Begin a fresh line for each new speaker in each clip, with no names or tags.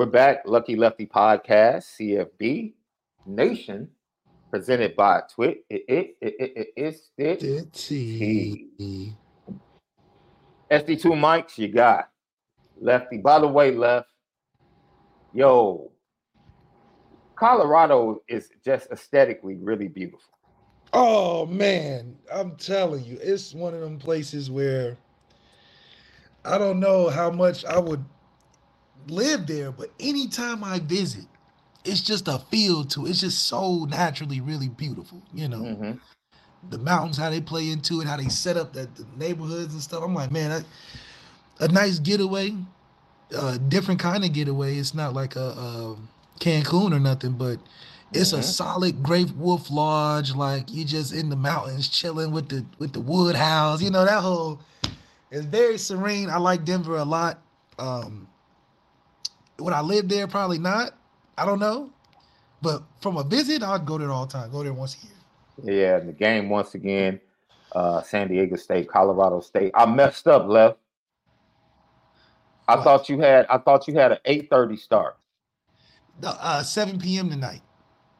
We're back, Lucky Lefty Podcast, CFB Nation, presented by Twit. It, it, it, it, it's it.
T.
SD2 mics, you got Lefty. By the way, Left, yo, Colorado is just aesthetically really beautiful.
Oh man, I'm telling you, it's one of them places where I don't know how much I would live there, but anytime I visit, it's just a feel to it. It's just so naturally really beautiful, you know.
Mhm.
The mountains, how they play into it, how they set up the, the neighborhoods and stuff. I'm like, man, I, a nice getaway, a different kind of getaway. It's not like a, a Cancun or nothing, but it's a
Mhm.
solid Great Wolf Lodge. Like you just in the mountains chilling with the with the wood house. You know that whole. It's very serene. I like Denver a lot. Um, would I live there? Probably not. I don't know. But from a visit, I'd go there all the time. Go there once a year.
Yeah, and the game once again, uh, San Diego State, Colorado State. I messed up, Left. I
What?
thought you had I thought you had an 8:30 start.
Uh, 7 p.m. tonight.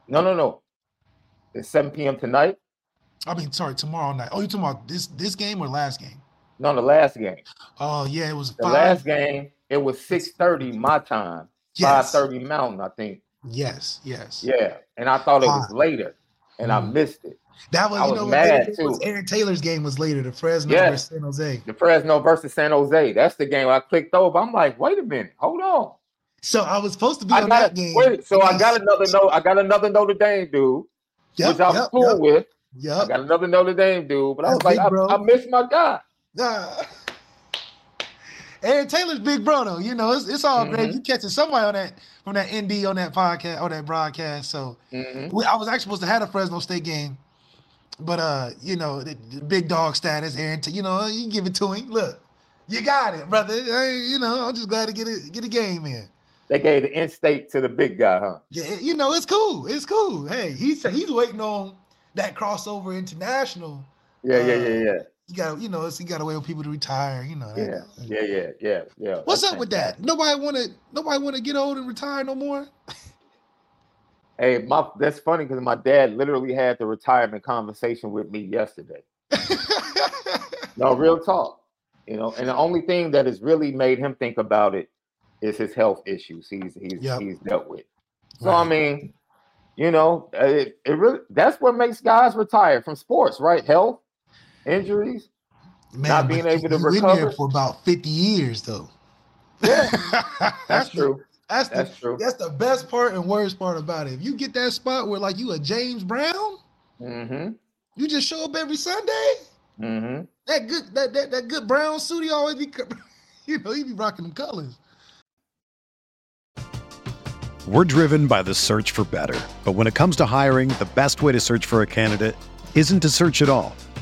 No, no, no. It's 7 p.m. tonight.
I mean, sorry, tomorrow night. Oh, you talking about this this game or last game?
No, the last game.
Oh yeah, it was
The
five.
last game, it was 6:30 my time,
yes.
5:30 Mountain, I think.
Yes, yes.
Yeah, and I thought it was later, and I
Mm.
missed it.
That was
I
you
was
know
mad,
later was. Aaron Taylor's game was later. The Fresno
Yes.
versus San Jose.
The Fresno versus San Jose. That's the game I clicked over. I'm like, wait a minute, hold on.
So I was supposed to be
I
on
got
that game.
wait. So I got another note. I got another Notre Dame dude,
Yep,
which I'm
yep,
cool
yep,
with. Yeah,
I
got another Notre Dame dude, but I was
That's
like,
big,
I. I missed my guy.
Nah. Aaron Taylor's big bro though. You know, it's, it's all great.
Mhm.
You catching somebody on that from that ND on that podcast on that broadcast. So
Mhm.
we, I was actually supposed to have a Fresno State game, but uh, you know, the, the big dog status, Aaron. T- you know, you give it to him. Look, you got it, brother. Hey, you know, I'm just glad to get it, get a game in.
They gave the in-state to the big guy, huh?
Yeah, you know, it's cool. It's cool. Hey, he's he's waiting on that crossover international.
Yeah, yeah,
Uh,
yeah, yeah,
You got, you know, it's, you got to wait for people to retire. You know. that
yeah,
kind
yeah, yeah, yeah, yeah.
What's up with that? Nobody want to. Nobody want to get old and retire no more.
Hey, my that's funny because my dad literally had the retirement conversation with me yesterday. No, real talk. You know, and the only thing that has really made him think about it is his health issues he's he's
Yep.
he's dealt with. So I mean, you know, it, it really that's what makes guys retire from sports, right? Health, injuries.
Man,
Not being able to
you in there
recover?
for about fifty years though.
Yeah,
that's
that's
the-
true.
That's the
That's true.
that's the best part and worst part about it. If you get that spot where like you a James Brown,
Mm-hmm.
you just show up every Sunday.
Mm-hmm.
That good that that, that good brown suit he always be, you know, he be rocking them colors.
We're driven by the search for better. But when it comes to hiring, the best way to search for a candidate isn't to search at all.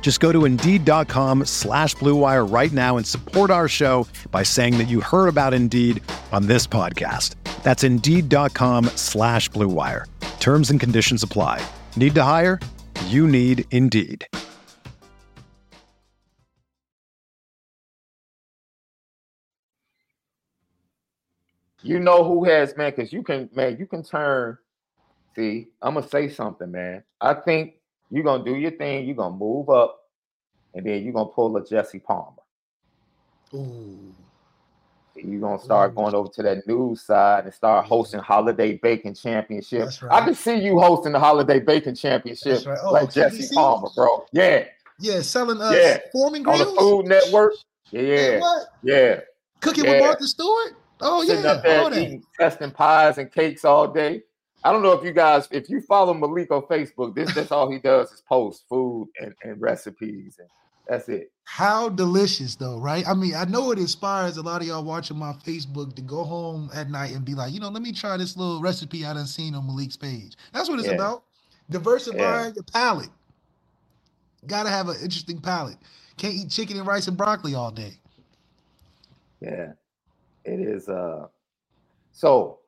Just go to Indeed.com slash BlueWire right now and support our show by saying that you heard about Indeed on this podcast. That's Indeed.com slash BlueWire. Terms and conditions apply. Need to hire? You need Indeed.
You know who has man, because you can man, you can turn. See, I'm gonna say something, man. I think you're gonna do your thing, you're gonna move up, and then you're gonna pull a Jesse Palmer.
Ooh.
You're gonna start
Ooh.
going over to that news side and start hosting holiday baking championship.
That's
I can see you hosting the holiday baking championship
right. Oh,
like Jesse Palmer, bro. Yeah,
Yeah, selling uh
Yeah.
forming
on the Food Network. Yeah, yeah.
Cooking
Yeah.
with Martha Stewart? Oh
Sitting
yeah,
up there eating, testing pies and cakes all day. I don't know if you guys, if you follow Malik on Facebook, this that's all he does is post food and, and recipes, and that's it.
How delicious though, right? I mean, I know it inspires a lot of y'all watching my Facebook to go home at night and be like, you know, let me try this little recipe I done seen on Malik's page. That's what it's
Yeah.
about. Diversifying your palate. Gotta have an interesting palate. Can't eat chicken and rice and broccoli all day.
Yeah, it is. Uh, so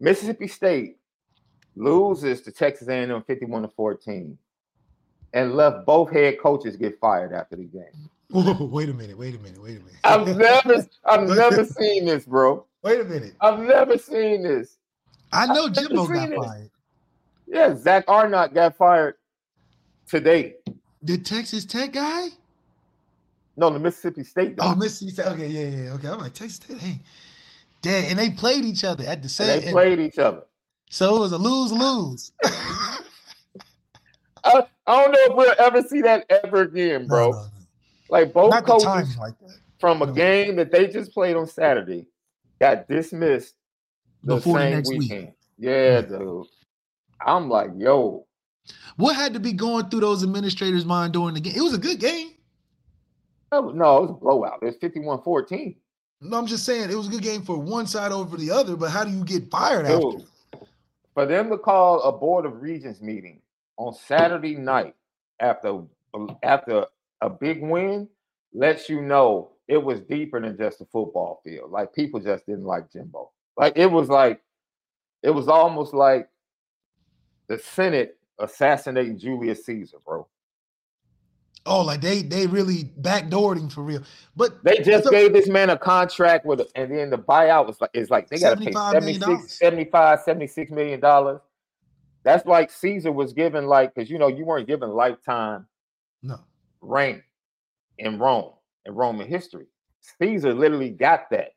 Mississippi State loses to Texas A&M 51 to 14, and left both head coaches get fired after the game.
Whoa, wait a minute, wait a minute, wait a minute.
I've never, I've never seen this, bro.
wait a minute.
I've never seen this.
I know
I've
Jimbo got fired.
Yeah, Zach Arnett got fired today.
The Texas Tech guy?
No, the Mississippi State.
Oh. Mississippi State. Okay, yeah, yeah, okay. I'm like Texas Tech. Hey, dang, and they played each other at the
And
same.
they played each other.
So it was a lose lose.
I, I don't know if we'll ever see that ever again, bro.
No, no, no.
Like both
Not
coaches
like that.
from a game that they just played on Saturday got dismissed the
Before the
same
next week.
weekend. Yeah, dude. I'm like, yo,
What had to be going through those administrators' mind during the game? It was a good game.
no, it was a blowout. It's 51-14.
No, I'm just saying it was a good game for one side over the other. But how do you get fired after?
For them to call a board of regents meeting on Saturday night after after a big win lets you know it was deeper than just a football field. Like people just didn't like Jimbo. Like it was like it was almost like the Senate assassinating Julius Caesar, bro.
Oh, like they they really backdoored him for real. But
They just gave this man a contract with, and then the buyout was like, it's like they got to pay
$75 million.
76, 75, 76 million dollars. That's like Caesar was given, like, because you know, you weren't given lifetime
no.
reign in Rome, in Roman history. Caesar literally got that.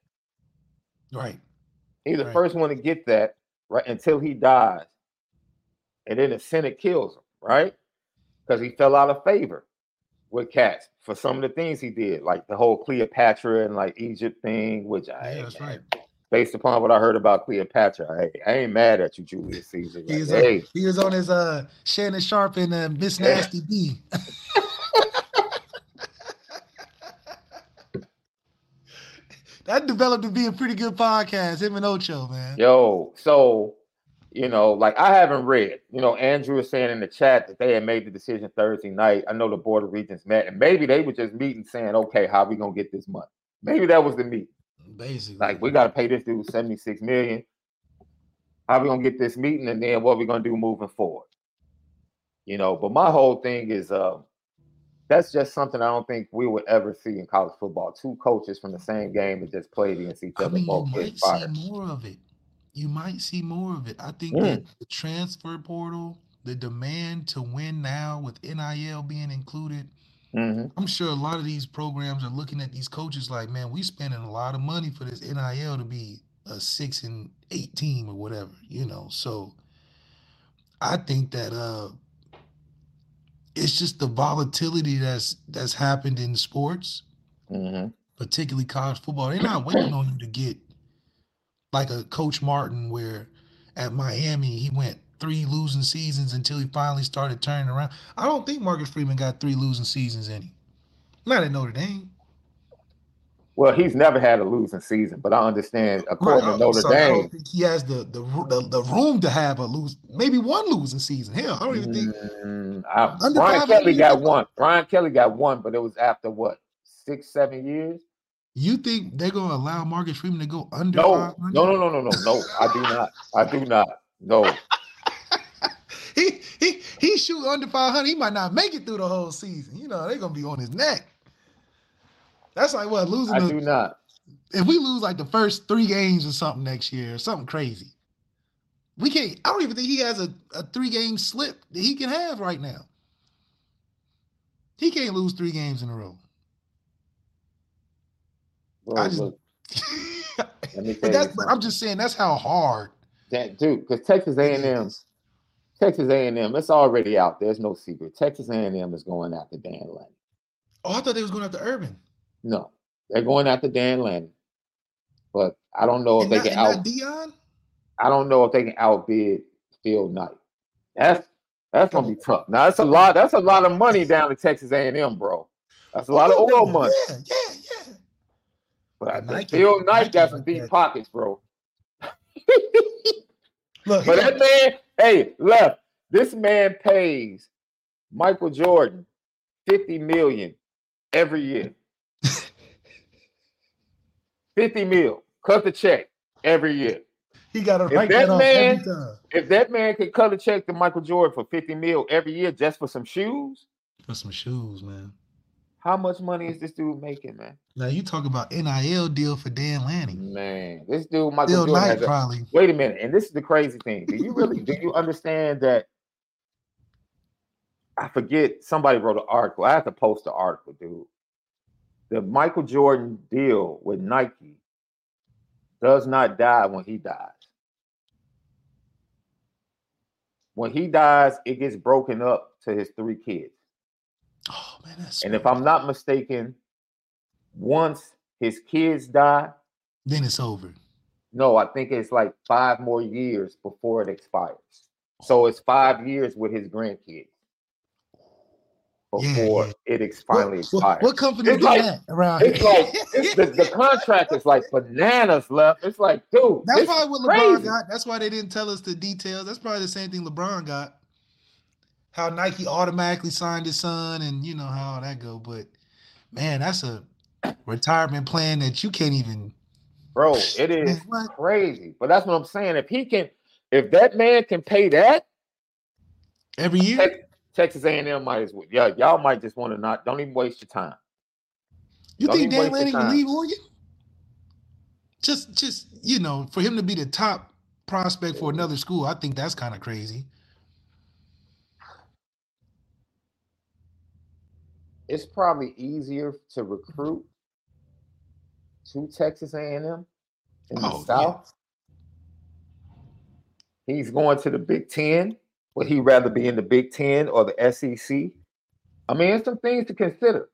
Right.
He's the
Right.
first one to get that, right, until he dies. And then the Senate kills him, right? Because he fell out of favor with cats for some of the things he did, like the whole Cleopatra and like Egypt thing, which I
Yeah, that's right.
based upon what I heard about Cleopatra, I, I ain't mad at you, Julius Caesar.
He
Like,
was,
hey,
on, he was on his uh Shannon Sharpe and uh, Miss
Yeah.
Nasty B. that developed to be a pretty good podcast, him and Ocho, man.
yo, so you know, like I haven't read. You know, Andrew was saying in the chat that they had made the decision Thursday night. I know the board of regents met, and maybe they were just meeting, saying, "Okay, how we gonna get this money?" Maybe that was the meeting.
Basically.
Like, we got to pay this dude seventy six million. How we gonna get this meeting, and then what we gonna do moving forward? You know, but my whole thing is, uh, that's just something I don't think we would ever see in college football. Two coaches from the same game that just played against each other.
I mean, you might see more of it. You might see more of it. I think
Mm.
that the transfer portal, the demand to win now with NIL being included,
Mhm.
I'm sure a lot of these programs are looking at these coaches like, man, we spending a lot of money for this NIL to be a six and eight team or whatever, you know. So I think that uh it's just the volatility that's that's happened in sports,
Mhm.
particularly college football. They're not waiting on you to get like a Coach Martin, where at Miami he went three losing seasons until he finally started turning around. I don't think Marcus Freeman got three losing seasons him. Not at Notre Dame.
Well, he's never had a losing season, but I understand according
Right,
to Notre
so I don't
Dame.
think he has the the, the the room to have a lose, maybe one losing season. Hell, I don't even think
Mm, I- Brian Kelly got one. Brian Kelly got one, but it was after what six, seven years.
You think they're gonna allow Marcus Freeman to go under
No,
500?
no, no, no, no, no, no. I do not. I do not. No.
he he he shoot under 500. He might not make it through the whole season. You know, they're gonna be on his neck. That's like what losing.
I
the-
do not.
if we lose like the first three games or something next year, or something crazy, we can't. I don't even think he has a, a three game slip that he can have right now. He can't lose three games in a row.
Bro,
I just-
look, let me tell
but that's. But I'm just saying that's how hard.
that dude, because Texas A&M. Texas A&M, it's already out. There's no secret. Texas A&M is going after Dan Lanning.
Oh, I thought they was going after Urban.
No, they're going after Dan Lanning. But I don't know if
And
they
not,
can out.
Dion.
I don't know if they can outbid Phil Knight. That's that's gonna be oh. tough. Now that's a lot. That's a lot of money down to Texas A&M, bro. That's a oh, lot of oil money.
Yeah, yeah, yeah.
But I
And
think
Nike-
Phil Knight
Nike
got some
like
deep
that.
pockets, bro.
Look,
But that man, hey, left. This man pays Michael Jordan 50 million every year. 50 mil. Cut the check every year.
he got to
if
write
that
that
man-
every time.
If that man could cut a check to Michael Jordan for 50 mil every year just for some shoes,
For some shoes, man.
How much money is this dude making, man?
Now you talk about NIL deal for Dan Lanning.
Man, this dude Michael
Bill
Jordan
Knight
has a,
probably.
Wait a minute, and this is the crazy thing. Do you really do you understand that? I forget somebody wrote an article. I have to post the article, dude. The Michael Jordan deal with Nike does not die when he dies. When he dies, it gets broken up to his three kids.
Oh
And if I'm not mistaken, once his kids die,
then it's over.
No, I think it's like five more years before it expires. So oh. it's five years with his grandkids before
yeah.
it ex- finally
what, what,
expires.
what company
It's like-
that around
It's
here?
like it's the, the contract is like bananas left. It's like, dude,
That's probably
is
what LeBron
crazy.
got. That's why they didn't tell us the details. That's probably the same thing LeBron got. How Nike automatically signed his son, and you know how all that go. But man, that's a retirement plan that you can't even.
Bro, it is
what?
crazy. But that's what I'm saying. If he can, if that man can pay that,
Every year,
Tex- Texas A&M might as well. Yeah, y'all might just want to not. Don't even waste your time.
you
don't
think Dan Lanning
time.
leave Oregon? Just, just you know, for him to be the top prospect for another school, I think that's kind of crazy.
It's probably easier to mm-hmm. recruit to Texas A&M in the
Oh, yeah.
South. He's going to the Big Ten. Would he rather be in the Big Ten or the SEC? I mean, it's some things to consider.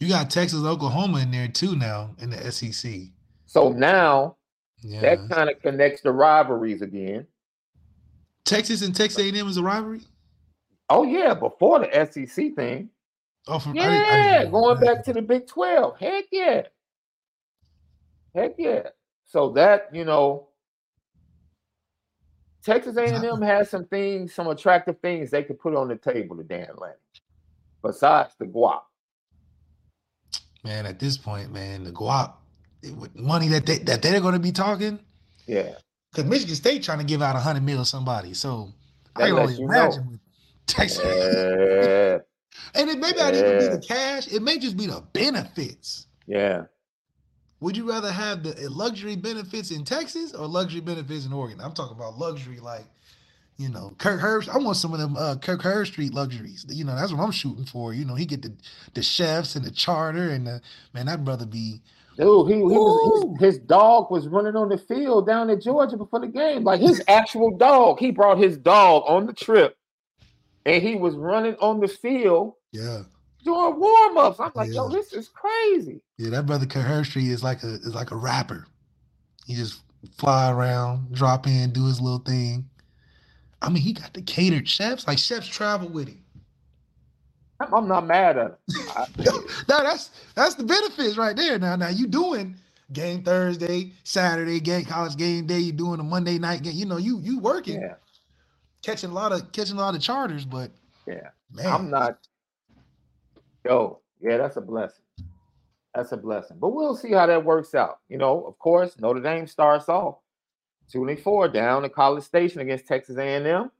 You got Texas, Oklahoma in there too now in the SEC.
So now
Yeah,
that kind of connects the rivalries again.
Texas and Texas A&M is a rivalry.
Oh yeah, before the SEC thing.
Oh, from, I didn't- I
Yeah, going
that.
back to the Big 12. Heck yeah. Heck yeah. So that, you know, Texas A&M has some things, some attractive things they could put on the table to Dan Lanning. Besides the guap.
man. At this point, man, the guap it- with money that they that they're going to be talking
Yeah.
because Michigan State trying to give out a hundred mil to somebody. So I can only imagine with Texas.
Yeah.
And it may not even be the cash; it may just be the benefits.
Yeah.
Would you rather have the luxury benefits in Texas or luxury benefits in Oregon? I'm talking about luxury, like you know, Kirk Herbstreit. I want some of them uh, Kirk Street luxuries. You know, that's what I'm shooting for. You know, he get the the chefs and the charter and the man. That brother be
Dude, he, he was his, his dog was running on the field down in Georgia before the game. Like his actual dog. He brought his dog on the trip and he was running on the field.
Yeah.
Doing warm ups. I'm like,
Yeah.
yo, this is crazy.
Yeah, that brother Hershey is like a is like a rapper. He just fly around, drop in, do his little thing. I mean, he got the catered chefs. Like chefs travel with him.
I'm, not mad at him.
Now that's that's the benefits right there. Now, now you doing game Thursday, Saturday, game college game day. You doing a Monday night game. You know, you you working,
yeah,
catching a lot of catching a lot of charters. But
yeah.
man,
I'm not. Yo, yeah, that's a blessing. That's a blessing. But we'll see how that works out. You know, of course, Notre Dame starts off 24 down at College Station against Texas A&M.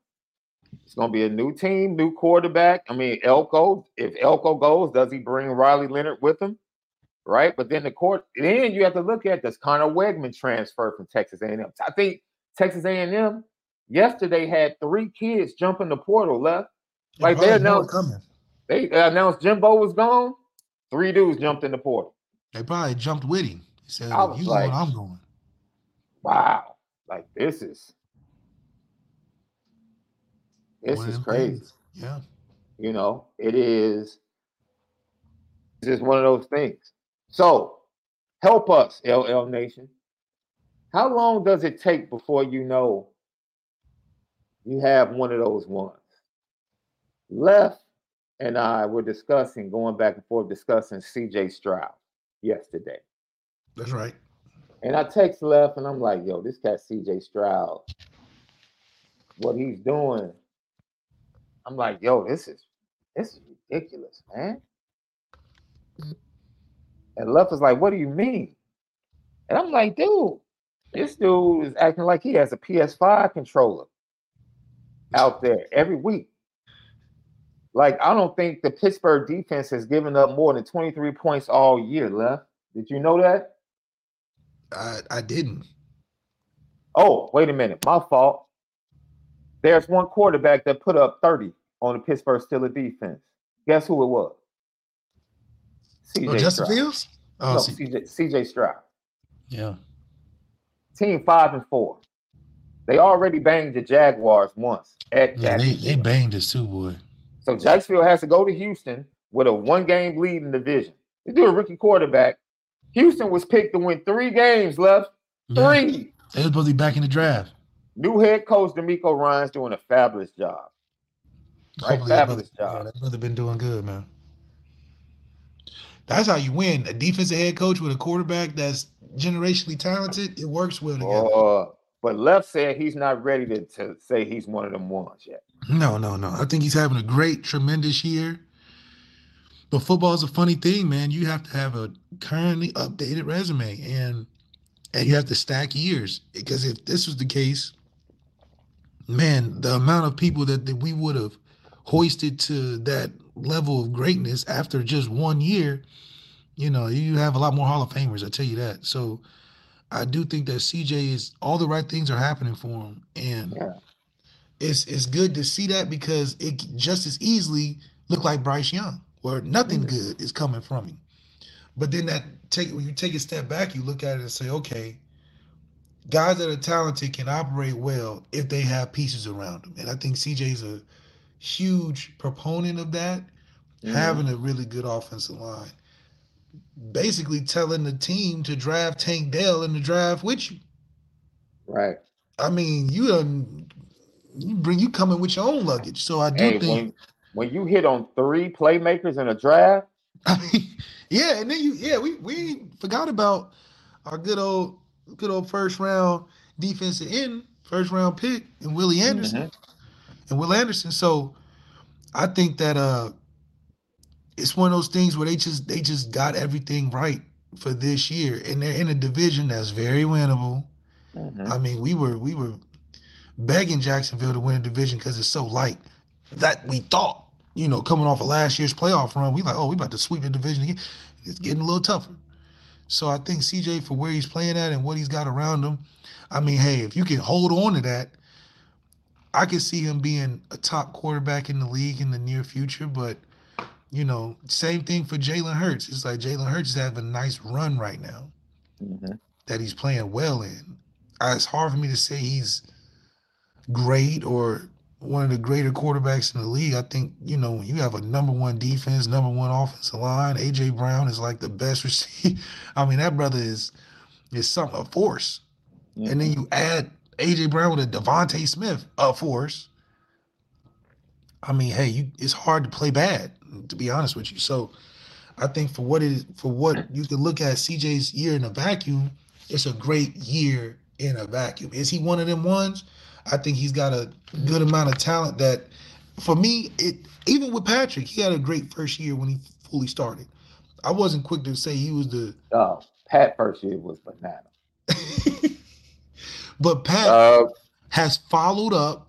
It's going to be a new team, new quarterback. I mean, Elko. If Elko goes, does he bring Riley Leonard with him? Right, but then the court. Then you have to look at does Conner Weigman transfer from Texas A&M? I think Texas A&M yesterday had three kids jump in the portal left. like they're
know coming.
They announced Jimbo was gone. Three dudes jumped in the portal.
They probably jumped with him. He said,
I was
"You
like-
going? I'm going."
Wow, like this is this
One
is crazy.
things. Yeah.
You know, it is it's just one of those things. So help us, LL Nation. How long does it take before you know you have one of those ones? Left and I were discussing, going back and forth, discussing CJ Stroud yesterday.
That's right.
And I text left and I'm like, yo, this cat CJ Stroud, what he's doing. I'm like, yo, this is this is ridiculous, man. And left is like, what do you mean? And I'm like, dude, this dude is acting like he has a PS5 controller out there every week. Like, I don't think the Pittsburgh defense has given up more than 23 points all year, left. Did you know that?
I I didn't.
Oh, wait a minute. My fault. There's one quarterback that put up 30 on the Pittsburgh Steelers defense. Guess who it was? CJ
Oh, Justin
Stroud.
Fields. Oh,
no,
see,
CJ, CJ Stroud.
yeah.
Team five and four. They already banged the Jaguars once at
Yeah, they, they banged us too, boy.
So Jacksonville has to go to Houston with a one game lead in the division. They do a rookie quarterback. Houston was picked to win three games left.
Yeah.
Three.
They was supposed to be back in the draft.
New head coach DeMeco Ryans doing a fabulous job. Right,
Hopefully that brother,
fabulous job.
that brother been doing good, man. That's how you win. A defensive head coach with a quarterback that's generationally talented, it works well together.
But Left said he's not ready to, to say he's one of them ones yet.
No, no, no. I think he's having a great, tremendous year. But football is a funny thing, man. You have to have a currently updated resume and and you have to stack years. Because if this was the case, man, the amount of people that, that we would have hoisted to that level of greatness after just one year, you know, you have a lot more Hall of Famers, I tell you that. So I do think that CJ is all the right things are happening for him. And
Yeah.
it's it's good to see that because it just as easily look like Bryce Young, where nothing
Mhm.
good is coming from him. But then that take when you take a step back, you look at it and say, okay, guys that are talented can operate well if they have pieces around them. And I think CJ's a huge proponent of that,
Mhm.
having a really good offensive line. Basically telling the team to draft Tank Dell in the draft with you.
Right.
I mean, you done you bring you coming with your own luggage. So I do
Hey,
think
when, when you hit on three playmakers in a draft,
I mean, yeah, and then you yeah, we we forgot about our good old good old first round defensive end, first round pick and Willie Anderson and Will Anderson. So I think that uh it's one of those things where they just they just got everything right for this year. And they're in a division that's very winnable.
Mhm.
I mean, we were we were begging Jacksonville to win a division because it's so light that we thought, you know, coming off of last year's playoff run, we like, oh, we about to sweep the division again. It's getting a little tougher. So I think CJ for where he's playing at and what he's got around him, I mean, hey, if you can hold on to that, I could see him being a top quarterback in the league in the near future. But you know, same thing for Jalen Hurts. It's like Jalen Hurts is having a nice run right now
Mhm.
that he's playing well in. It's hard for me to say he's great or one of the greater quarterbacks in the league. I think, you know, when you have a number one defense, number one offensive line, AJ Brown is like the best receiver. I mean, that brother is is something a force. Mm-hmm. And then you add AJ Brown with a DeVonta Smith, a force. I mean, hey, you it's hard to play bad, to be honest with you. So I think for what is for what you can look at CJ's year in a vacuum, it's a great year in a vacuum. Is he one of them ones? I think he's got a good amount of talent that for me, it even with Patrick, he had a great first year when he fully started. I wasn't quick to say he was the
Oh, Pat first year was banana.
but Pat uh, has followed up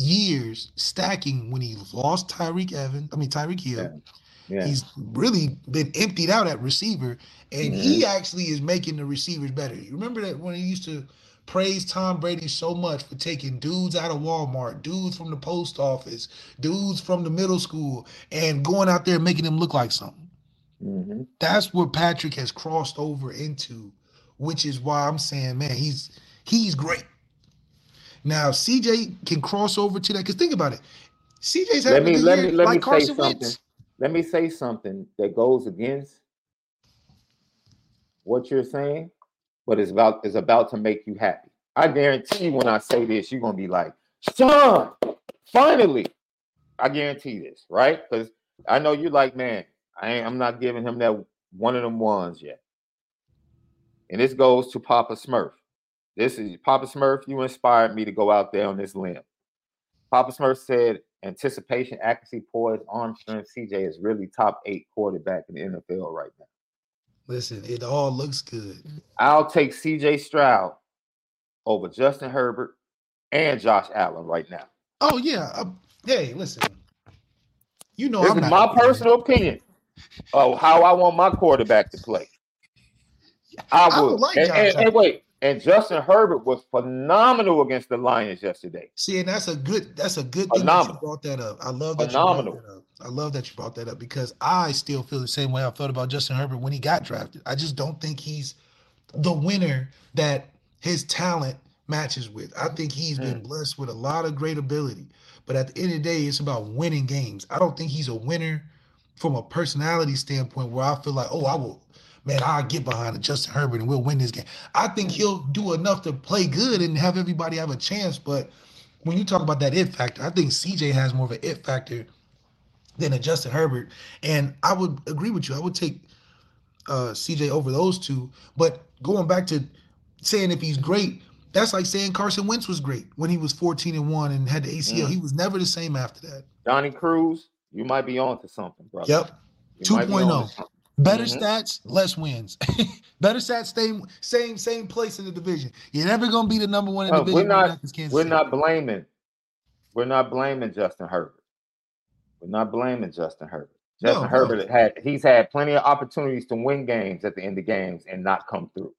years stacking when he lost Tyreek Evans, I mean Tyreek Hill. Yeah. Yeah. He's really been emptied out at receiver, and mm-hmm. he actually is making the receivers better. You remember that when he used to praise Tom Brady so much for taking dudes out of Walmart, dudes from the post office, dudes from the middle school, and going out there and making them look like something. Mm-hmm. That's what Patrick has crossed over into, which is why I'm saying, man, he's he's great. Now CJ can cross over to that because think about it. CJ's having let me, let me, let like me Carson
say something. Wentz. Let me say something that goes against what you're saying, but it's about is about to make you happy. I guarantee you when I say this, you're gonna be like, son, finally. I guarantee this, right? Because I know you're like, man, I ain't, I'm not giving him that one of them ones yet. And this goes to Papa Smurf. This is Papa Smurf. You inspired me to go out there on this limb. Papa Smurf said, anticipation, accuracy, poise, arm strength. CJ is really top eight quarterback in the NFL right now.
Listen, it all looks good.
I'll take CJ Stroud over Justin Herbert and Josh Allen right now.
Oh yeah, uh, hey, listen. You know,
this I'm is my personal opinion of how I want my quarterback to play. I would, I would like and, and, and, wait, and Justin Herbert was phenomenal against the Lions yesterday.
See, and that's a good that's a good thing that you brought that up. I love that phenomenal. you brought that up. I love that you brought that up because I still feel the same way I felt about Justin Herbert when he got drafted. I just don't think he's the winner that his talent matches with. I think he's mm. been blessed with a lot of great ability, but at the end of the day, it's about winning games. I don't think he's a winner from a personality standpoint where I feel like, oh, I will man, I'll get behind it, Justin Herbert and we'll win this game. I think he'll do enough to play good and have everybody have a chance. But when you talk about that it factor, I think CJ has more of an it factor than a Justin Herbert. And I would agree with you. I would take uh, CJ over those two. But going back to saying if he's great, that's like saying Carson Wentz was great when he was 14 and 1 and had the ACL. Mm. He was never the same after that.
Donnie Cruz, you might be on to something, bro.
Yep. 2.0. Better mm-hmm. stats, less wins. Better stats, same, same, same place in the division. You're never gonna be the number one in the division.
We're not. We're not blaming. We're not blaming Justin Herbert. We're not blaming Justin Herbert. Justin no, Herbert no. had he's had plenty of opportunities to win games at the end of games and not come through.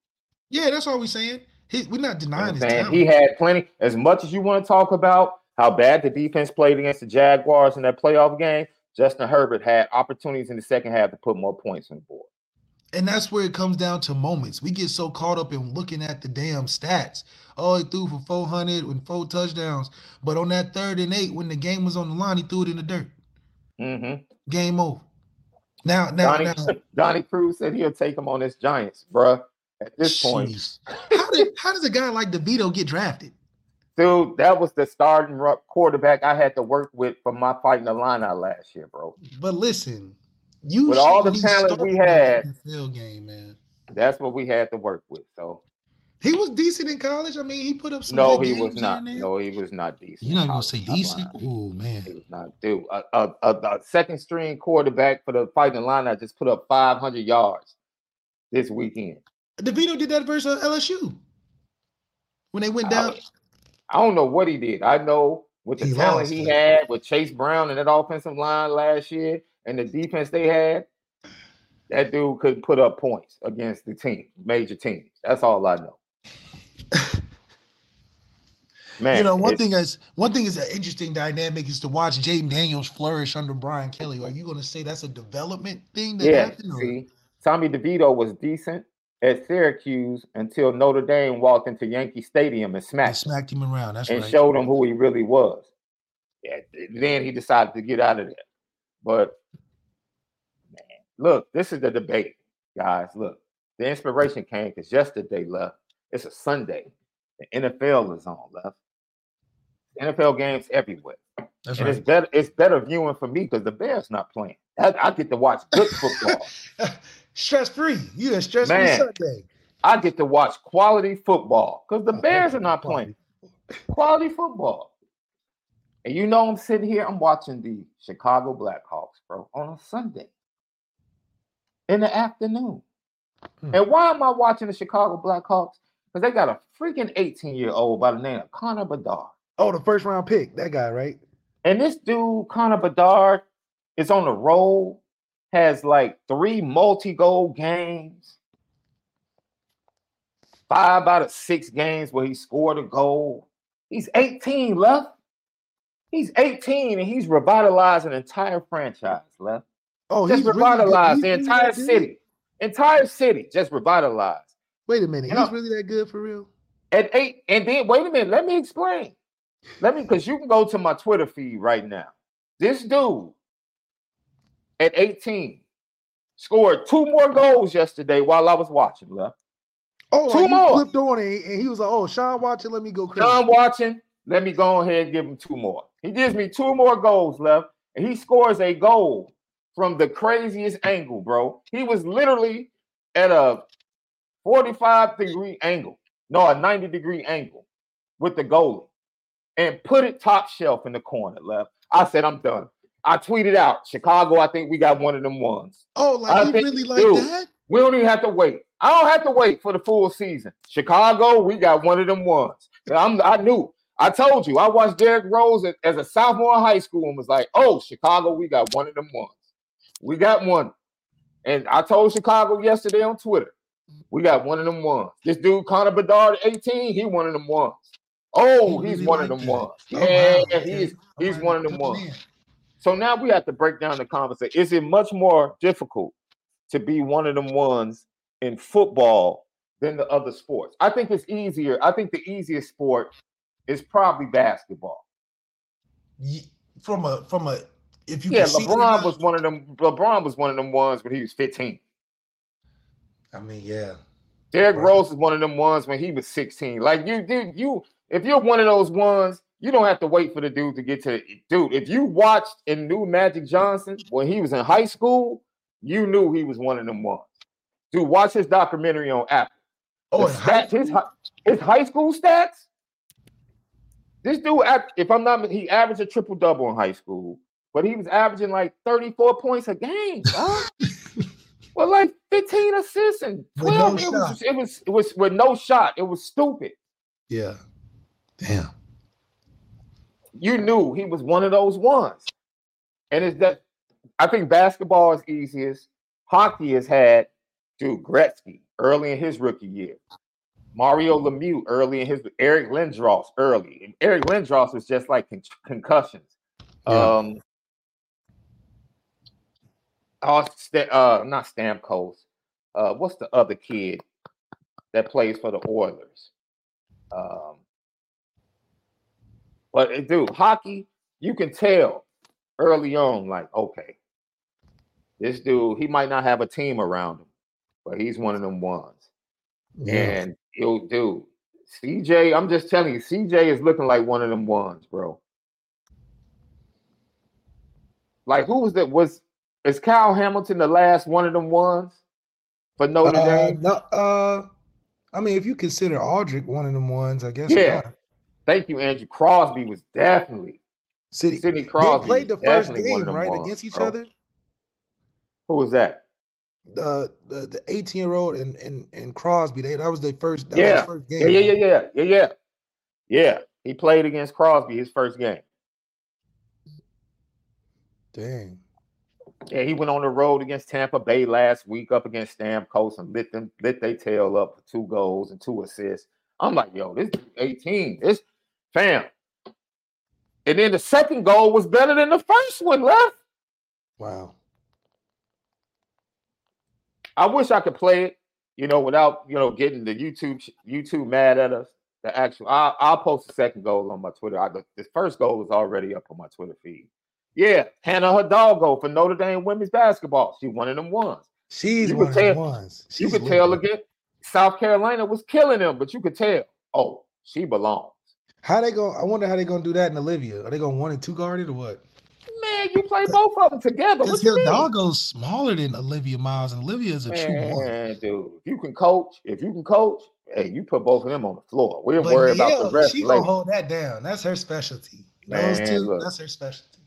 Yeah, that's all we're saying. He, we're not denying you know.
He had plenty. As much as you want to talk about how bad the defense played against the Jaguars in that playoff game, Justin Herbert had opportunities in the second half to put more points on the board.
And that's where it comes down to moments. We get so caught up in looking at the damn stats. Oh, he threw for 400 and four touchdowns. But on that third and eight, when the game was on the line, he threw it in the dirt. Mm-hmm. Game over. Now, now,
Donnie,
now.
Donnie Cruz said he'll take him on his Giants, bruh. At this Jeez. point,
how did how does a guy like DeVito get drafted?
Dude, that was the starting quarterback I had to work with for my Fighting Illini out last year, bro.
But listen, you
with all the talent we had, game, man. That's what we had to work with. So
he was decent in college. I mean, he put up some.
No, he was not. No, he was not decent.
You're not gonna say decent? Oh man,
he was not. Dude, a, a, a, a, second string quarterback for the Fighting Illini. I just put up 500 yards this weekend.
DeVito did that versus uh, LSU when they went down.
I don't know what he did. I know with the he talent he had with Chase Brown and that offensive line last year and the defense they had, that dude could put up points against the team, major teams. That's all I know.
Man, you know, one thing is one thing is an interesting dynamic is to watch Jayden Daniels flourish under Brian Kelly. Are you going to say that's a development thing that yeah, happened?
See, Tommy DeVito was decent at Syracuse until Notre Dame walked into Yankee Stadium and smacked,
smacked him around. That's
and
right.
showed him who he really was. Yeah, then he decided to get out of there. But man, look, this is the debate, guys. Look, the inspiration came because yesterday left. It's a Sunday. The NFL is on left. NFL games everywhere. That's and right. it's better. It's better viewing for me because the Bears not playing. I, I, get to watch good football.
stress free. You a stress free Sunday.
I get to watch quality football because the Bears are not playing. Quality football. And you know, I'm sitting here, I'm watching the Chicago Blackhawks, bro, on a Sunday in the afternoon. Hmm. And why am I watching the Chicago Blackhawks? Because they got a freaking 18 year old by the name of Connor Bedard.
Oh, the first round pick, that guy, right?
And this dude, Connor Bedard, is on the roll, has like three multi goal games, five out of six games where he scored a goal. He's 18 left. He's 18 and he's revitalized an entire franchise left. Oh, just revitalized really the entire city. Entire city just revitalized.
Wait a minute, you he's know, really that good for real?
At eight, and then wait a minute, let me explain. Let me because you can go to my Twitter feed right now. This dude at 18 scored two more goals yesterday while I was watching, left.
Oh, two more. flipped on it and he was like, "Oh, Shaun watching, let me go
crazy." Shaun watching, let me go ahead and give him two more. He gives me two more goals left, and he scores a goal from the craziest angle, bro. He was literally at a 45 degree angle, no, a 90 degree angle with the goalie and put it top shelf in the corner left. I said, I'm done. I tweeted out, Chicago, I think we got one of them ones.
Oh, like I you think, really like dude, that?
We don't even have to wait. I don't have to wait for the full season. Chicago, we got one of them ones. I'm, I knew. I told you. I watched Derrick Rose as a sophomore in high school and was like, "Oh, Chicago, we got one of them ones. We got one." And I told Chicago yesterday on Twitter, we got one of them ones. This dude, Connor Bedard, 18, he one of them ones. Oh, he's really one like of them that. ones. Oh, yeah, wow. he's he's one of them ones. So now we have to break down the conversation. Is it much more difficult to be one of them ones in football than the other sports? I think it's easier. I think the easiest sport is probably basketball.
From a from a if you
yeah, LeBron was one of them. LeBron was one of them ones when he was 15.
I mean, yeah.
Derrick Rose is one of them ones when he was 16. Like you, dude, you if you're one of those ones, you don't have to wait for the dude to get to dude. If you watched and knew Magic Johnson when he was in high school, you knew he was one of them ones. Dude, watch his documentary on Apple. Oh, stats, his his high school stats. This dude, if I'm not, he averaged a triple double in high school, but he was averaging like 34 points a game. Huh? well, like 15 assists and 12. No it, was, it was it was with no shot. It was stupid.
Yeah. Damn.
You knew he was one of those ones. And it's that I think basketball is easiest. Hockey has had dude Gretzky early in his rookie year. Mario Lemieux early in his Eric Lindros early. And Eric Lindros was just like con- concussions. Yeah. Um uh not Stamkos. Uh what's the other kid that plays for the Oilers? Um but eh, dude, hockey, you can tell early on, like, okay, this dude, he might not have a team around him, but he's one of them ones. Yeah. And yo, dude, CJ, I'm just telling you, CJ is looking like one of them ones, bro. Like, who was that? Was is Kyle Hamilton the last one of them ones for Notre uh, Dame?
No, uh, I mean, if you consider Audric one of them ones, I guess.
Yeah. Not. Thank you, Andrew. Crosby was definitely
City. Sidney Crosby. They played the first game right ones, against each bro. other.
Who was that?
The the the 18 year old and and and Crosby. They that was their first.
yeah.
First
game, yeah, yeah, yeah, yeah, yeah, yeah. Yeah, he played against Crosby his first game.
Dang.
Yeah, he went on the road against Tampa Bay last week up against Stamkos and lit them lit their tail up for two goals and two assists. I'm like, yo, this 18. This fam. And then the second goal was better than the first one left.
Wow.
I wish I could play it, you know, without you know getting the YouTube YouTube mad at us. the actual. I'll, I'll post the second goal on my Twitter. I, the, the first goal is already up on my Twitter feed. Yeah, Hannah Hidalgo for Notre Dame women's basketball. She one of them ones.
She's
You
one of the
tell-
ones.
you could tell again. South Carolina was killing them, but you could tell. Oh, she belongs.
How they going? I wonder how they gonna do that in Olivia. Are they going one and two guarded or what?
Man, you play both of them together. What you?
Hidalgo's smaller than Olivia Miles, and Olivia is a true one.
Man, dude, if you can coach, if you can coach, hey, you put both of them on the floor. We'll
But
worry about the rest
she
later.
gonna hold that down. That's her specialty. Those
Man,
two,
look.
that's her specialty.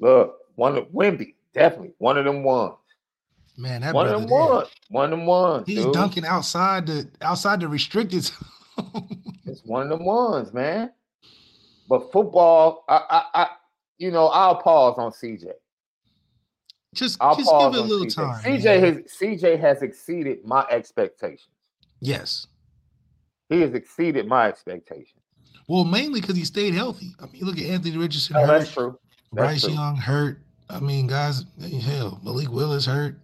Look, one of Wemby, definitely one of them ones.
Man, that
One of them ones. One of them ones.
he's
dude.
dunking outside the outside the restricted.
It's one of the ones, man. But football, I, I, I you know, I'll pause on CJ.
just
I'll
just
pause
give it a little
CJ.
time.
CJ
man.
has CJ has exceeded my expectations.
yes.
He has exceeded my expectations.
Well, mainly because he stayed healthy. I mean, look at Anthony Richardson
Oh,
hurt,
that's true. That's
Bryce
true.
Young hurt. I mean, guys, hell, Malik Willis hurt.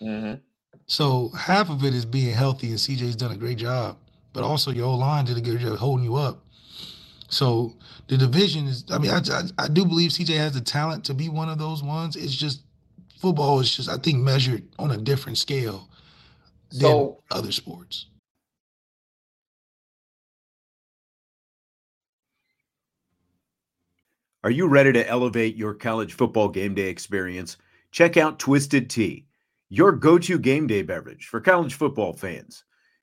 hmm
So half of it is being healthy, and CJ's done a great job. But also your whole line did a good job holding you up. So the division is. I mean, I, I I do believe CJ has the talent to be one of those ones. It's just football is just I think measured on a different scale than
So
other sports.
Are you ready to elevate your college football game day experience? Check out Twisted Tea, your go to game day beverage for college football fans.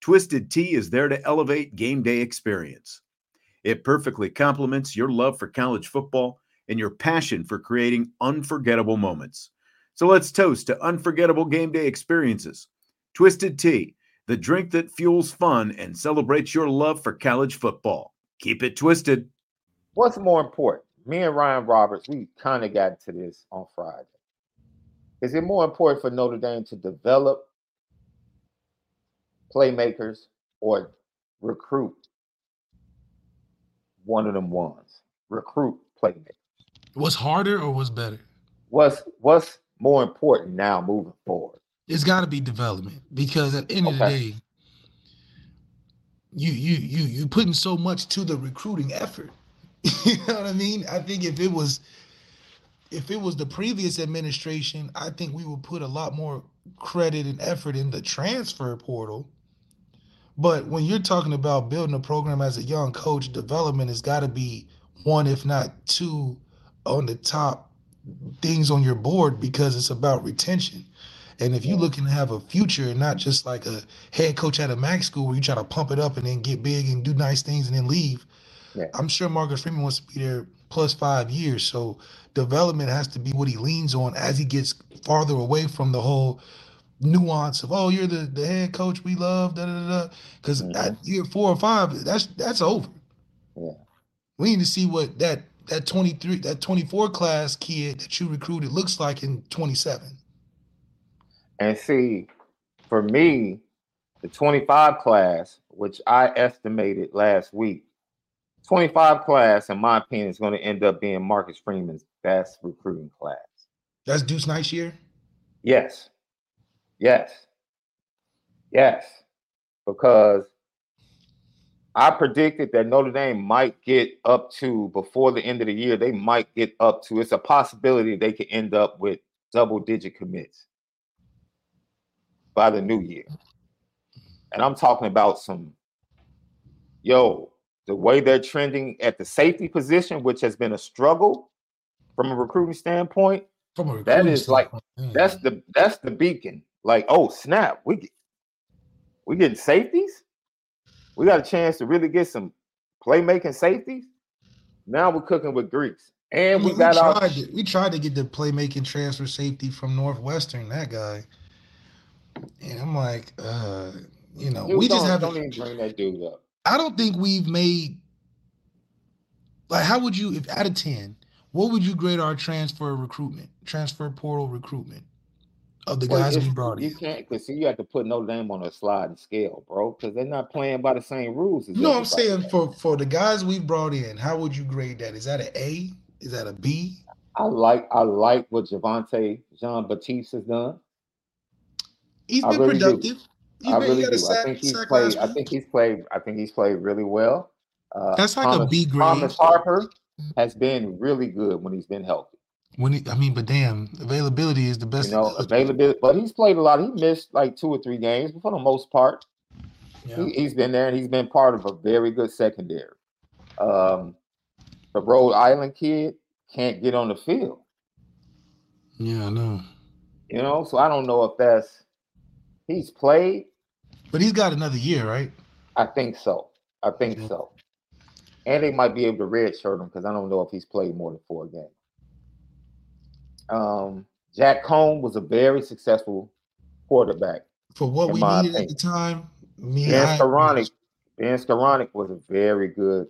Twisted Tea is there to elevate game day experience. It perfectly complements your love for college football and your passion for creating unforgettable moments. So let's toast to unforgettable game day experiences. Twisted Tea, the drink that fuels fun and celebrates your love for college football. Keep it twisted.
what's more important? Me and Ryan Roberts, we kind of got into this on Friday. Is it more important for Notre Dame to develop playmakers or recruit one of them ones? Recruit playmakers.
What's harder or what's better?
What's what's more important now moving forward?
It's got to be development because at the end of the day, you you you you putting so much to the recruiting effort. you know what I mean? I think if it was if it was the previous administration, I think we would put a lot more credit and effort in the transfer portal. But when you're talking about building a program as a young coach, development has got to be one, if not two, on the top things on your board because it's about retention. And if you're looking to have a future and not just like a head coach at a MAC school where you try to pump it up and then get big and do nice things and then leave,
Yeah.
I'm sure Marcus Freeman wants to be there plus five years. So development has to be what he leans on as he gets farther away from the whole nuance of oh you're the, the head coach we love da da da because
Mhm.
at year four or five that's that's over.
Yeah.
We need to see what that that 23 that 24 class kid that you recruited looks like in 27.
And see, for me, the 25 class, which I estimated last week, 25 class, in my opinion, is going to end up being Marcus Freeman's best recruiting class.
That's Deuce Nice year.
Yes. Yes. Yes. Because I predicted that Notre Dame might get up to before the end of the year, they might get up to it's a possibility they could end up with double digit commits by the new year. And I'm talking about some yo, the way they're trending at the safety position, which has been a struggle from a recruiting standpoint.
From a
That
recruiting
is like-
standpoint, mm.
That's the that's the beacon. Like, oh snap, we get we getting safeties. We got a chance to really get some playmaking safeties. Now we're cooking with grease, and we
Look,
got our
tried to, we tried to get the playmaking transfer safety from Northwestern, that guy. And I'm like, uh, you know,
Dude,
we just haven't
don't even bring that dude up.
I don't think we've made Like, how would you, if out of 10, what would you grade our transfer recruitment, transfer portal recruitment of the
Well,
guys we brought
you can't because you have to put Notre Dame on a sliding scale, bro, because they're not playing by the same rules. As
You know what I'm saying? For for the guys we brought in, how would you grade that? Is that an A? Is that a B?
I like I like what Javante Jean Baptiste has done.
He's been
really
productive. He's
I
been, he
really
got a
do. I think he's played. I think he's played. I think he's played really well. Uh,
That's like a
Thomas,
B grade.
Thomas Harper has been really good when he's been healthy.
When he, I mean, but damn, availability is the best.
You know, availability, but he's played a lot. He missed like two or three games, but for the most part,
Yeah.
he, he's been there and he's been part of a very good secondary. Um, the Rhode Island kid can't get on the field,
yeah, I know.
you know. So I don't know if that's he's played.
But he's got another year, right?
I think so. I think
Mhm.
so. And they might be able to redshirt him because I don't know if he's played more than four games. Um, Jack Coan was a very successful quarterback.
For what we needed at the time, me
Ben
I-
Skowronek, Ben Skowronek was a very good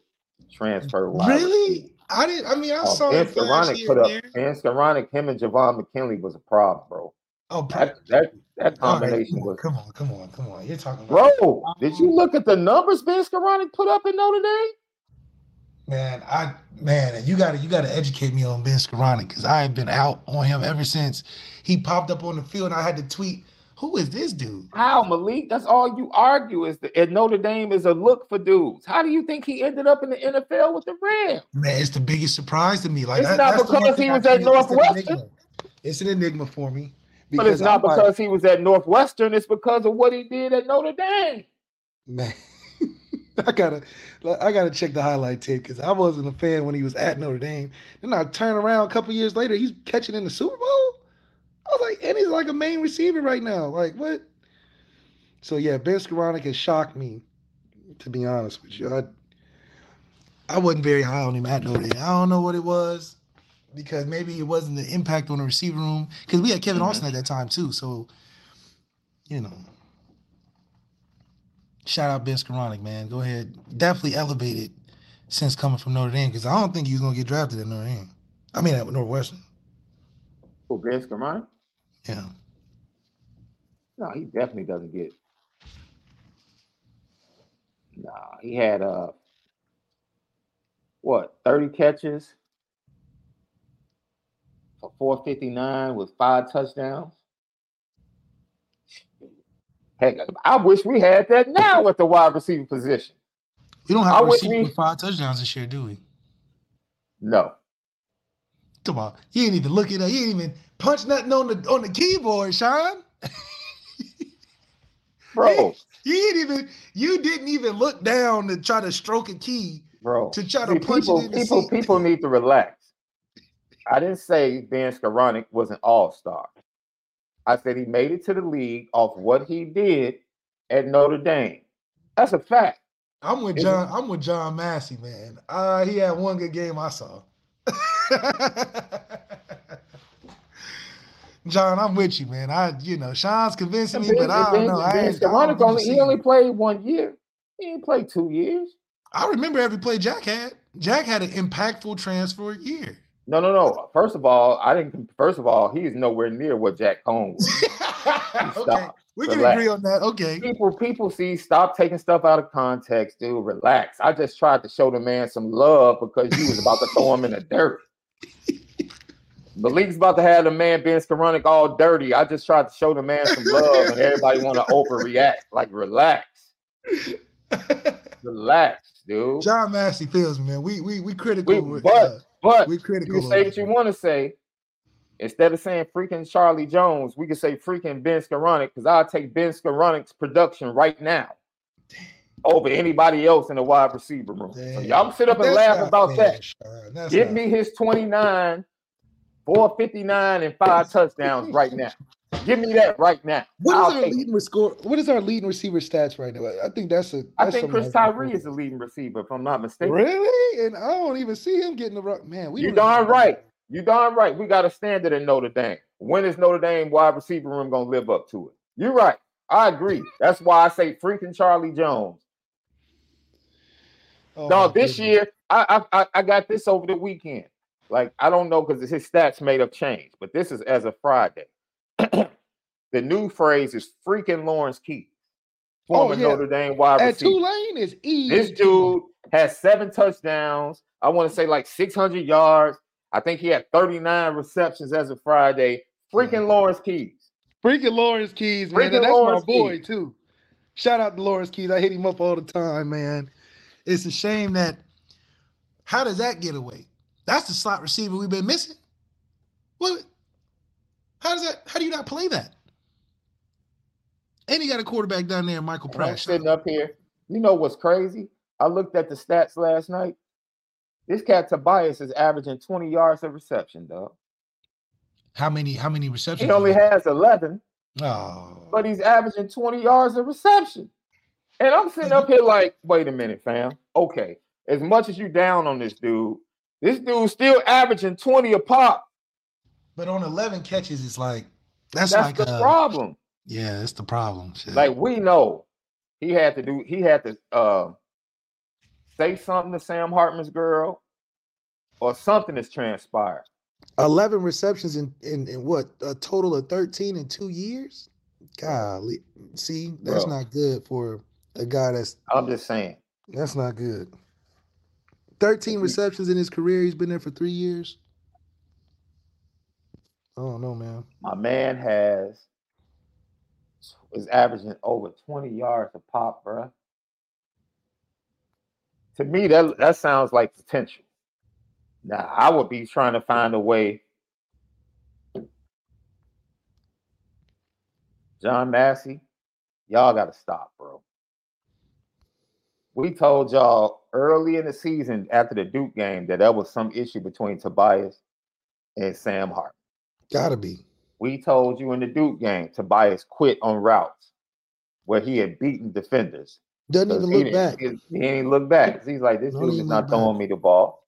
transfer. wide.
Really? I didn't. I mean, I
Oh,
saw
ben
Skowronek
put up.
there.
Ben Skowronek, him and Javon McKinley was a problem, bro.
Oh,
That that that
all right,
combination
come on,
was.
come on, come on, come on. You're talking about
Bro, did you look at the numbers Ben Skowronek put up in Notre Dame?
Man. I man, and you got to you got to educate me on Ben Skowronek because I have been out on him ever since he popped up on the field. and I had to tweet, "Who is this dude?"
How Malik? That's all you argue is that at Notre Dame is a look for dudes. How do you think he ended up in the NFL with the Rams?
Man, it's the biggest surprise to me. Like
It's
that-
not because he
I
was at Northwestern.
It's an enigma for me.
But it's not
I'm like,
because he was at Northwestern. It's because of what he did at Notre Dame.
Man, I gotta, I gotta check the highlight tape because I wasn't a fan when he was at Notre Dame. Then I turn around a couple years later, he's catching in the Super Bowl. I was like, and he's like a main receiver right now. Like what? So yeah, Ben Skowronek has shocked me, to be honest with you. I, I wasn't very high on him at Notre Dame. I don't know what it was because maybe it wasn't the impact on the receiver room because we had Kevin
Mhm.
Austin at that time too. So, you know. Shout out Ben Skowronek, man. Go ahead. Definitely elevated since coming from Notre Dame because I don't think he was gonna get drafted at Notre Dame. I mean at Northwestern.
Oh, Ben Skamani?
Yeah.
No, he definitely doesn't get. Nah, he had uh what 30 catches for 459 with five touchdowns. Heck, I wish we had that now at the wide receiver position.
We don't have a
wish
receiver with five touchdowns this year, do we?
No,
Come on. You ain't even look it up. You ain't even punch nothing on the on the keyboard, Sean.
bro,
You ain't even you didn't even look down to try to stroke a key
bro.
to try to
See,
punch
people,
it in
people, people need to relax. I didn't say Ben Skowronek was an all-star. I said he made it to the league off what he did at Notre Dame. That's a fact.
I'm with John. I'm with John Massey, man. Uh, he had one good game I saw. John, I'm with you, man. I, you know, Sean's convincing me, but I don't know. I, ain't, I, don't Skowronek
only he only played one year. He didn't play two years.
I remember every play Jack had. Jack had an impactful transfer year.
No, no, no. First of all, I didn't. First of all, he's nowhere near what Jack Coan was.
okay, we can
Relax.
agree on that. Okay.
people people see stop taking stuff out of context dude relax i just tried to show the man some love because you was about to throw him in the dirt Malik's about to have the man Ben Skowronek all dirty. I just tried to show the man some love, and everybody want to overreact. Like, relax, relax, dude.
John Massey feels man. We we we critical.
We-
with,
but-
uh,
But
we
you
critical.
can say what you want to say. Instead of saying freaking Charlie Jones, we can say freaking Ben Skowronek because I'll take Ben Skowronek's production right now over anybody else in the wide receiver room. So
Damn.
y'all sit up and
That's
laugh about
fair,
that. Give
not
me his 29, 459, and five touchdowns right now. Give me that right now.
What is I'll
our it.
leading score? What is our leading receiver stats right now? I think that's a.
I
that's
think Chris Tyree is the leading receiver, if I'm not mistaken.
Really, and I don't even see him getting the rock. Man, we
You darn right. You darn right. We got a standard in Notre Dame. When is Notre Dame wide receiver room gonna live up to it? You're right. I agree. That's why I say freaking Charlie Jones. Oh, no, this goodness. year I, I I got this over the weekend. Like I don't know because his stats made up change, but this is as of Friday. the new phrase is freaking Lawrence Keys, oh, former oh, yeah. Notre Dame wide
At receiver. Tulane is easy.
This dude has seven touchdowns. I want to say like 600 yards. I think he had 39 receptions as of Friday. Freaking mm. Lawrence Keys.
Freaking Lawrence Keys, man. Freaking that's Lawrence my boy Keys. too. Shout out to Lawrence Keys. I hit him up all the time, man. It's a shame that how does that get away? That's the slot receiver we've been missing. What? How does that? How do you not play that? And he got a quarterback down there, Michael Pratt. I'm
sitting up here. You know what's crazy? I looked at the stats last night. This cat Tobias is averaging 20 yards of reception, dog.
How many? How many receptions?
He only has 11.
Oh.
But he's averaging 20 yards of reception. And I'm sitting up here like, wait a minute, fam. Okay. As much as you down on this dude, this dude's still averaging 20 a pop.
But on 11 catches, it's like that's,
that's
like
the a, problem.
Yeah, that's the problem.
Shit. Like we know he had to do, he had to uh say something to Sam Hartman's girl, or something has transpired.
11 receptions in, in, in what a total of 13 in two years golly see that's Bro, not good for a guy that's
i'm just saying
that's not good 13 receptions in his career he's been there for three years i don't know man
my man has is averaging over 20 yards a pop bro to me that that sounds like potential now I would be trying to find a way. John Massey, y'all got to stop, bro. We told y'all early in the season after the Duke game that there was some issue between Tobias and Sam Hart.
Gotta be.
We told you in the Duke game, Tobias quit on routes where he had beaten defenders.
Doesn't even look back.
He, he ain't look back. He's like, this Don't dude is not throwing back. me the ball.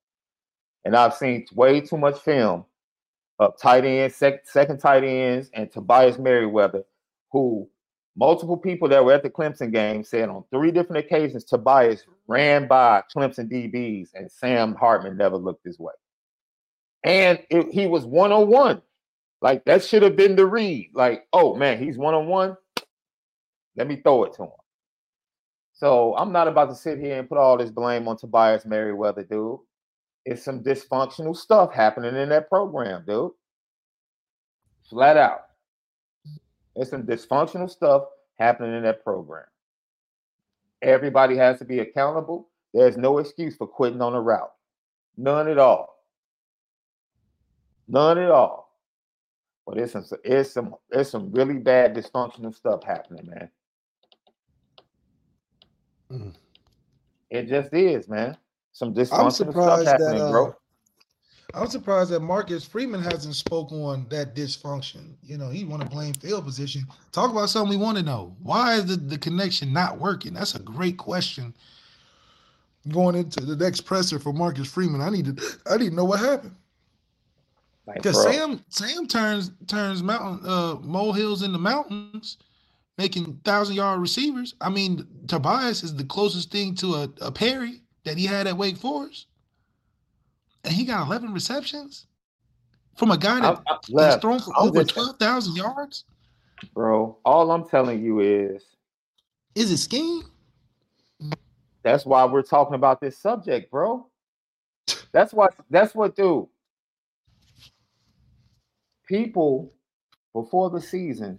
And I've seen way too much film of tight ends, sec- second tight ends, and Tobias Merriweather, who multiple people that were at the Clemson game said on three different occasions Tobias ran by Clemson DBs and Sam Hartman never looked his way. And it, he was one on one. Like that should have been the read. Like, oh man, he's one on one. Let me throw it to him. So I'm not about to sit here and put all this blame on Tobias Merriweather, dude it's some dysfunctional stuff happening in that program, dude. Flat out. It's some dysfunctional stuff happening in that program. Everybody has to be accountable. There's no excuse for quitting on a route. None at all. None at all. But it's some it's some it's some really bad dysfunctional stuff happening, man. Mm. It just is, man. Some dysfunctional stuff happening, that, uh, bro.
I'm surprised that Marcus Freeman hasn't spoke on that dysfunction. You know, he want to blame field position. Talk about something we want to know. Why is the, the connection not working? That's a great question. Going into the next presser for Marcus Freeman, I need to I need to know what happened. Because Sam Sam turns turns mountain uh molehills into mountains, making thousand yard receivers. I mean, Tobias is the closest thing to a, a Perry that he had at Wake Forest, and he got 11 receptions from a guy that has thrown for I'm over 12,000 yards.
Bro, all I'm telling you is,
is it scheme?
That's why we're talking about this subject, bro. That's what. That's what, dude. People before the season,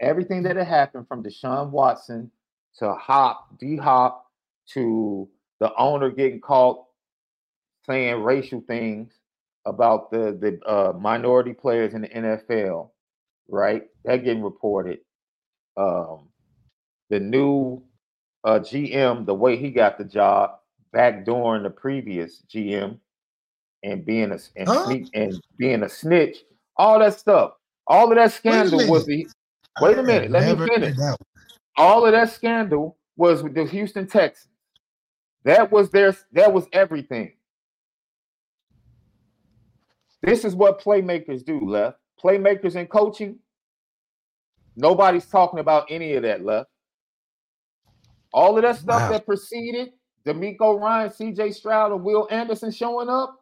everything that had happened from Deshaun Watson to Hop, D Hop to the owner getting caught saying racial things about the the uh, minority players in the NFL, right? That getting reported. Um, the new uh, GM, the way he got the job, backdooring the previous GM, and being a and, huh? sneak, and being a snitch, all that stuff, all of that scandal was the. Wait a minute, let me finish. All of that scandal was with the Houston Texans. That was their that was everything. This is what playmakers do, left. Playmakers in coaching. Nobody's talking about any of that left. All of that stuff wow. that preceded DeMeco Ryan, CJ Stroud, and Will Anderson showing up,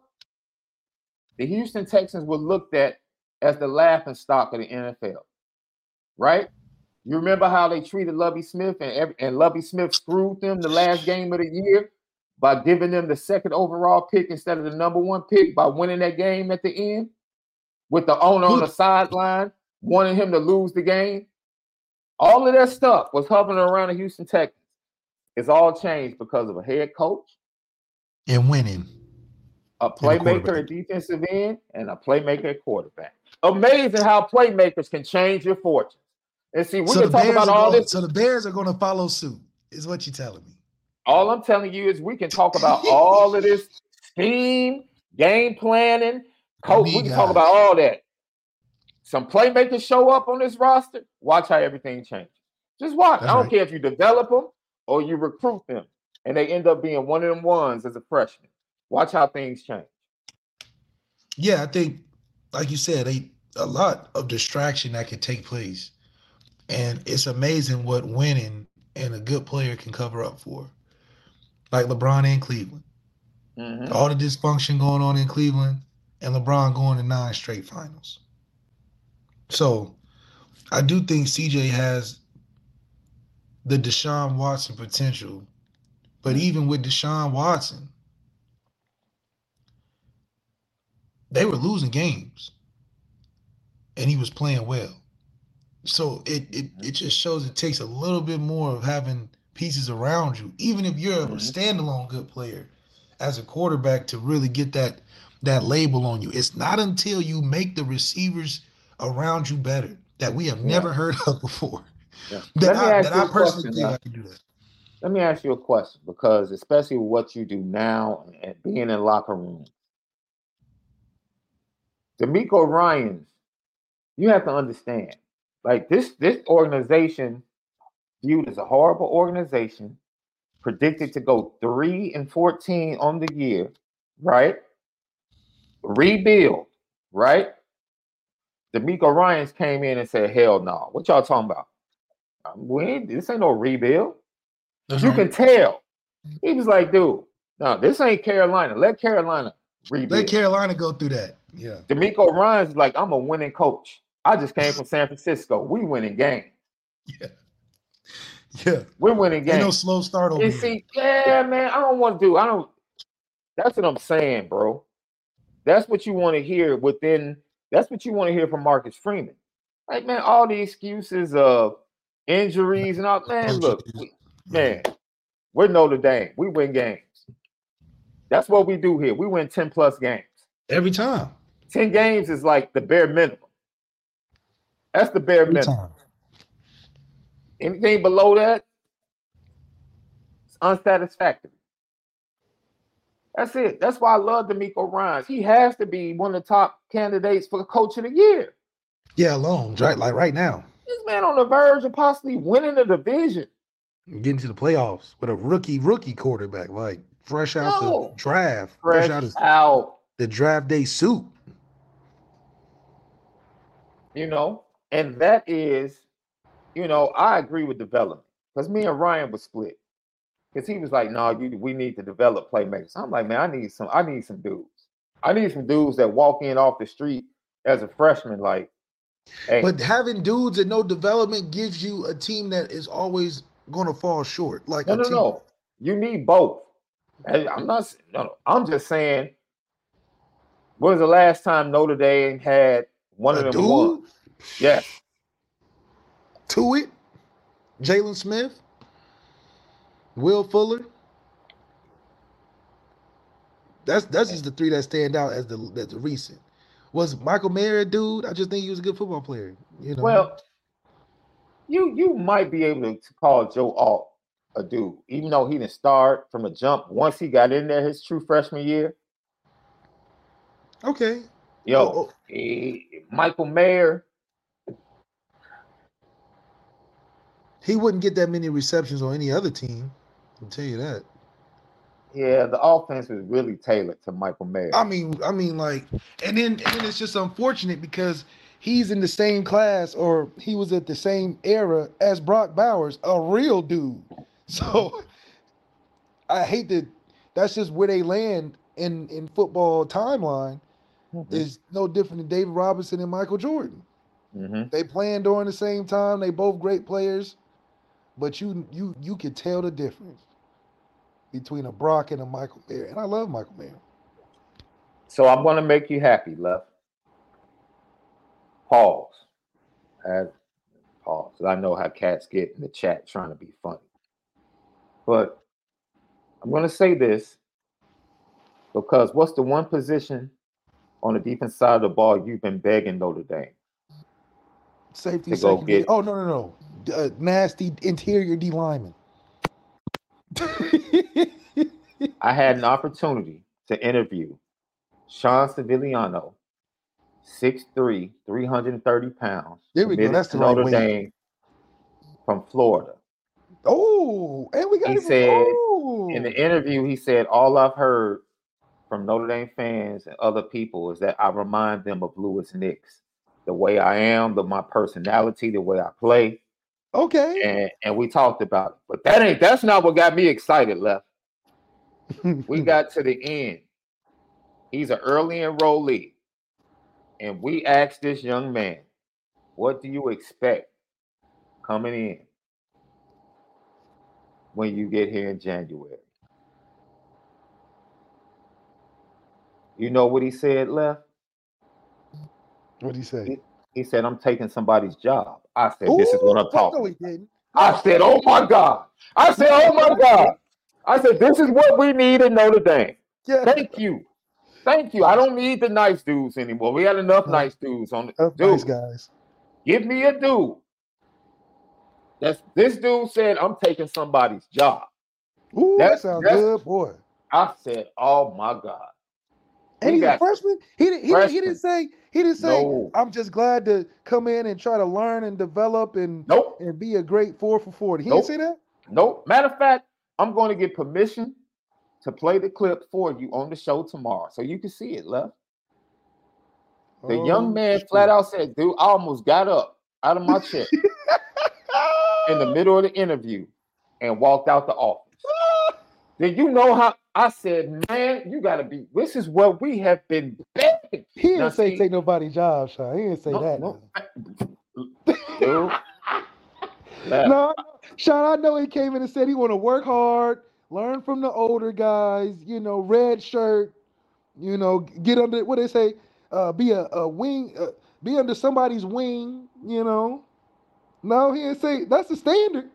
the Houston Texans were looked at as the laughing stock of the NFL. Right? You remember how they treated Lovie Smith and every, and Lovie Smith screwed them the last game of the year by giving them the second overall pick instead of the number one pick by winning that game at the end with the owner on the sideline wanting him to lose the game. All of that stuff was hovering around the Houston Texans. It's all changed because of a head coach
and winning,
a playmaker at defensive end, and a playmaker at quarterback. Amazing how playmakers can change your fortune. And see, we so can talk about all
going,
this.
So the Bears are going to follow suit, is what you're telling me.
All I'm telling you is we can talk about all of this scheme, game planning, coach. We can talk about all that. Some playmakers show up on this roster. Watch how everything changes. Just watch. That's I don't right. care if you develop them or you recruit them, and they end up being one of them ones as a freshman. Watch how things change.
Yeah, I think, like you said, a, a lot of distraction that can take place and it's amazing what winning and a good player can cover up for. Like LeBron in Cleveland. Mm-hmm. All the dysfunction going on in Cleveland and LeBron going to nine straight finals. So I do think CJ has the Deshaun Watson potential. But even with Deshaun Watson, they were losing games and he was playing well. So it, it it just shows it takes a little bit more of having pieces around you, even if you're a mm-hmm. standalone good player as a quarterback to really get that that label on you. It's not until you make the receivers around you better that we have yeah. never heard of before. Yeah. That, I, that I, personally think I can do that.
Let me ask you a question because especially what you do now and being in locker rooms. DeMeco Ryans, you have to understand like this, this organization viewed as a horrible organization, predicted to go three and 14 on the year, right? Rebuild, right? DeMeco Ryans came in and said, Hell no. What y'all talking about? Um, we ain't, this ain't no rebuild. You can tell. He was like, dude, no, this ain't Carolina. Let Carolina rebuild.
Let Carolina go through that. Yeah.
DeMeco Ryans is like, I'm a winning coach. I just came from San Francisco. We winning games.
Yeah. Yeah.
We're winning games.
No slow start over
and see, yeah, man, I don't want to do. I don't. That's what I'm saying, bro. That's what you want to hear within. That's what you want to hear from Marcus Freeman. Like, man, all the excuses of injuries and all. Man, look, we, man, we're Notre Dame. We win games. That's what we do here. We win 10 plus games.
Every time.
10 games is like the bare minimum. That's the bare minimum. Anything below that, it's unsatisfactory. That's it. That's why I love DeMeco Ryans. He has to be one of the top candidates for the coach of the year.
Yeah, alone, right? Like right now.
This man on the verge of possibly winning the division.
Getting to the playoffs with a rookie, rookie quarterback, like fresh out no. the draft.
Fresh, fresh out, of, out
the draft day suit.
You know, and that is, you know, I agree with development because me and Ryan was split because he was like, "No, you, we need to develop playmakers." I'm like, "Man, I need some. I need some dudes. I need some dudes that walk in off the street as a freshman, like."
Hey. But having dudes and no development gives you a team that is always going to fall short. Like
no, no,
team.
no. You need both. I'm not. No, no. I'm just saying. When was the last time Notre Dame had one of them? Dude? Yes.
it, Jaylon Smith, Will Fuller. That's that's just the three that stand out as the that's the recent. Was Michael Mayer a dude? I just think he was a good football player. You know.
Well, you you might be able to call Joe Alt a dude, even though he didn't start from a jump. Once he got in there, his true freshman year.
Okay.
Yo, oh, oh. He, Michael Mayer
He wouldn't get that many receptions on any other team. I'll tell you that.
Yeah, the offense was really tailored to Michael Mayer.
I mean, I mean, like, and then and then it's just unfortunate because he's in the same class or he was at the same era as Brock Bowers, a real dude. So I hate that. That's just where they land in in football timeline.
Mhm.
Is no different than David Robinson and Michael Jordan.
Mhm.
They playing during the same time. They both great players, but you you you can tell the difference between a Brock and a Michael Mayer. And I love Michael Mayer.
So I'm gonna make you happy, love. Pause. As pause. I know how cats get in the chat trying to be funny. But I'm gonna say this because what's the one position on the defense side of the ball you've been begging Notre Dame?
Safety
go get-
Oh no no no! Uh, nasty interior D lineman.
I had an opportunity to interview Sean Sevillano, 6'3, 330 pounds.
There we go, that's the
Notre
weight.
Dame from Florida.
oh, and we got
He said
oh.
In the interview, he said, All I've heard from Notre Dame fans and other people is that I remind them of Louis Nix. The way I am, the my personality, the way I play.
okay.
And and we talked about it. But that ain't that's not what got me excited, left. We got to the end. He's an early enrollee. And we asked this young man, what do you expect coming in when you get here in January? You know what he said, left?
What'd he say?
He said, I'm taking somebody's job. I said, This is what I'm talking
No, he didn't.
I said, Oh my God. I said, Oh my God. I said, This is what we need in Notre Dame.
Yeah.
Thank you. Thank you. I don't need the nice dudes anymore. We had enough
No.
nice dudes on the dude.
nice guys.
Give me a dude. That's this dude said, I'm taking somebody's job.
Ooh,
That-
that sounds good, boy.
I said, Oh my God.
And he's a freshman. He didn't. He, he didn't say. He didn't say.
No.
I'm just glad to come in and try to learn and develop and
nope.
and be a great four for forty. He
Nope.
didn't say that.
Nope. Matter of fact, I'm going to get permission to play the clip for you on the show tomorrow. So you can see it, love. The
Oh,
young man
shit.
flat out said, dude, I almost got up out of my chair in the middle of the interview and walked out the office. Did you know how I said, man, you gotta be this is what we have been begging.
He didn't
Now,
say
see-
take nobody's job, Sean. He didn't say
No,
that.
no.
no. No, Sean, I know he came in and said he want to work hard, learn from the older guys, you know, red shirt, you know, get under what they say, uh, be a, a wing, uh, be under somebody's wing, you know. No, he didn't say that's the standard.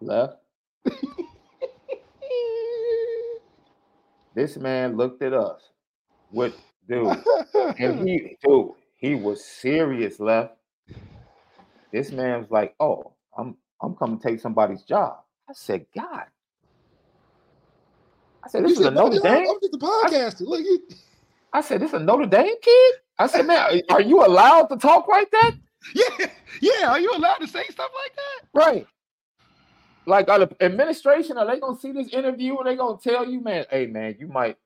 Left. This man looked at us with dude. And he dude, he was serious left. This man was like, Oh, I'm I'm coming to take somebody's job. I said, God. I said,
You
this is a
said, "No,
Notre
no,
Dame.
I'm just a podcaster. Look, you,
I said, this is a Notre Dame kid? I said, man, are you allowed to talk like that?
yeah, yeah. Are you allowed to say stuff like that?
Right. Like are the administration, are they gonna see this interview and they gonna tell you, man, hey man, you might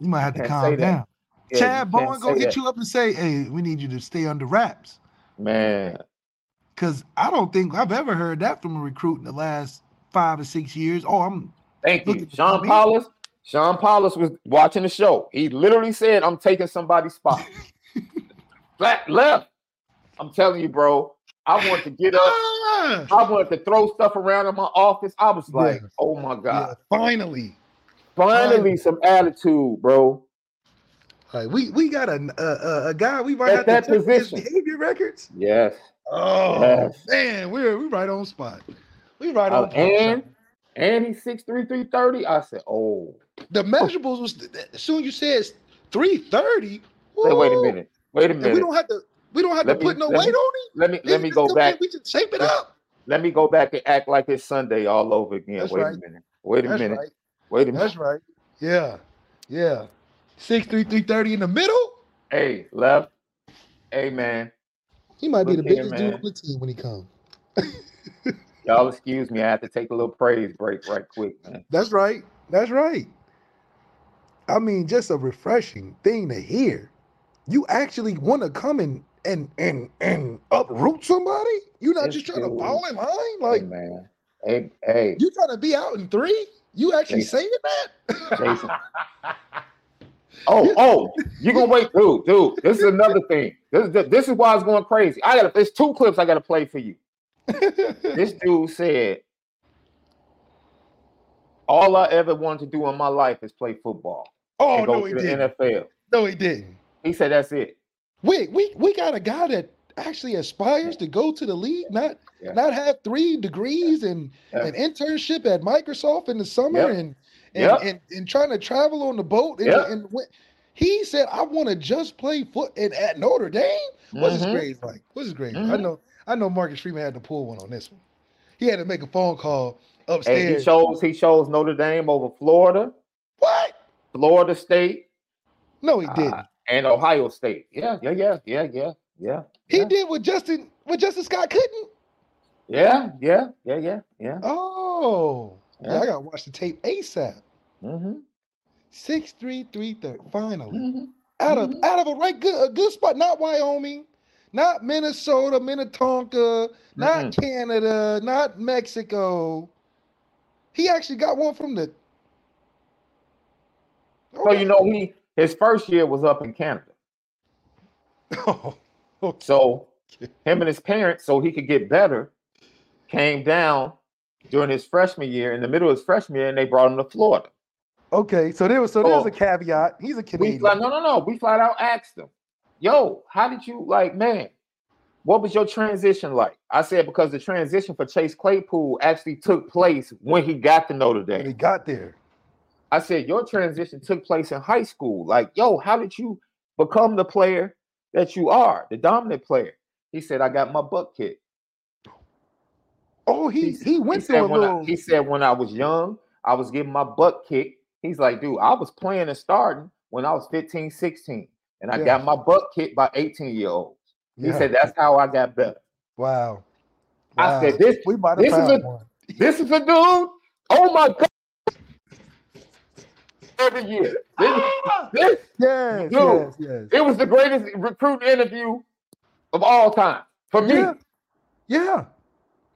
You might have to calm down.
yeah,
Chad
Bowden
gonna hit
that.
you up and say, "Hey, we need you to stay under wraps."
Man,
Because I don't think I've ever heard that from a recruit in the last five or six years. Oh, I'm
thank you. Sean. Paulus. Sean Paulus was watching the show. He literally said, I'm taking somebody's spot. Flat left. I'm telling you, bro. I want to get up.
Ah!
I wanted to throw stuff around in my office. I was like,
Yeah.
oh my God.
Yeah, finally.
Finally,
finally.
some attitude, bro.
Like we we got a a, a- guy we might
At
have
that
to check his
position.
behavior records.
Yes.
Oh
Yes.
man, we're we right on spot. We right
Uh,
on. point,
and and he's 6'3, 330. I said, oh.
the measurables was as soon as you said three thirty.
Wait a minute. Wait a
And we don't have to we don't have
Let
to
me-
put no weight
me-
on it.
Let me let me go back.
We just shape it
Let-
up.
Let me go back and act like it's Sunday all over again.
That's
Wait
right.
a minute. Wait a
That's
minute.
right.
Wait a minute.
That's right. Yeah. Yeah. Six three three thirty in the middle.
Hey, left. Hey man.
He might be
Look
the
here,
biggest dude on the team when he comes.
Y'all excuse me. I have to take a little praise break right quick, man.
That's right. That's right. I mean, just a refreshing thing to hear. You actually want to come and and and and uproot somebody. You're not
Yes,
just trying to fall in line.
Hey
Like
man. Hey, hey,
you trying to be out in three. You actually
Jason.
saying that?
Jason. Oh, oh, you gonna wait, dude, dude. This is another thing. This, this, this is why it's going crazy. I got it's two clips I gotta play for you. This dude said, All I ever wanted to do in my life is play football
oh
and go
no, he
the
didn't.
NFL.
No, he didn't.
He said that's it.
Wait, we we got a guy that actually aspires to go to the league, not
Yeah.
not have three degrees and
Yeah.
an internship at Microsoft in the summer
Yep.
and and,
Yep.
and and trying to travel on the boat and,
Yep.
and he said I want to just play foot and at Notre Dame. What's his
Mhm.
grades like? What's his grades? I
Mhm.
know I know Marcus Freeman had to pull one on this one. He had to make a phone call
And
upstairs.
he chose he chose Notre Dame over Florida,
what?
Florida State,
No, he
uh,
didn't.
And Ohio State. Yeah, yeah, yeah, yeah, yeah, yeah.
he
yeah.
did what Justin what Justin Scott couldn't.
Yeah, yeah, yeah, yeah, yeah.
Oh, yeah. I gotta watch the tape ASAP.
Mm-hmm.
Six three three thirty. Finally,
Mm-hmm.
out of
Mhm.
out of a right good a good spot. Not Wyoming, not Minnesota, Minnetonka, not
Mm-mm.
Canada, not Mexico. He actually got one from the.
So you know he his first year was up in Canada.
Oh, okay.
So him and his parents, so he could get better, came down during his freshman year, in the middle of his freshman year, and they brought him to Florida.
okay, so there was so there's
Oh.
a caveat. He's a Canadian.
flat, no, no, no. We flat out asked him, "Yo, how did you like, man? What was your transition like?" I said because the transition for Chase Claypool actually took place when he got to Notre Dame.
when he got there.
I said your transition took place in high school. Like, yo, how did you become the player that you are, the dominant player? He said, "I got my butt kicked."
Oh, he he went
he
through a little.
I, he said when I was young, I was getting my butt kicked. He's like, dude, I was playing and starting when I was 15, 16, and I
Yeah.
got my butt kicked by 18 year olds. He
Yeah.
said that's how I got better.
wow.
I said this
we might have
this is
found
a-
one.
this is a dude. Oh my god. Every year. This, ah! this
Yes,
Dude.
yes, yes.
it was the greatest recruit interview of all time for me.
Yeah. Yeah.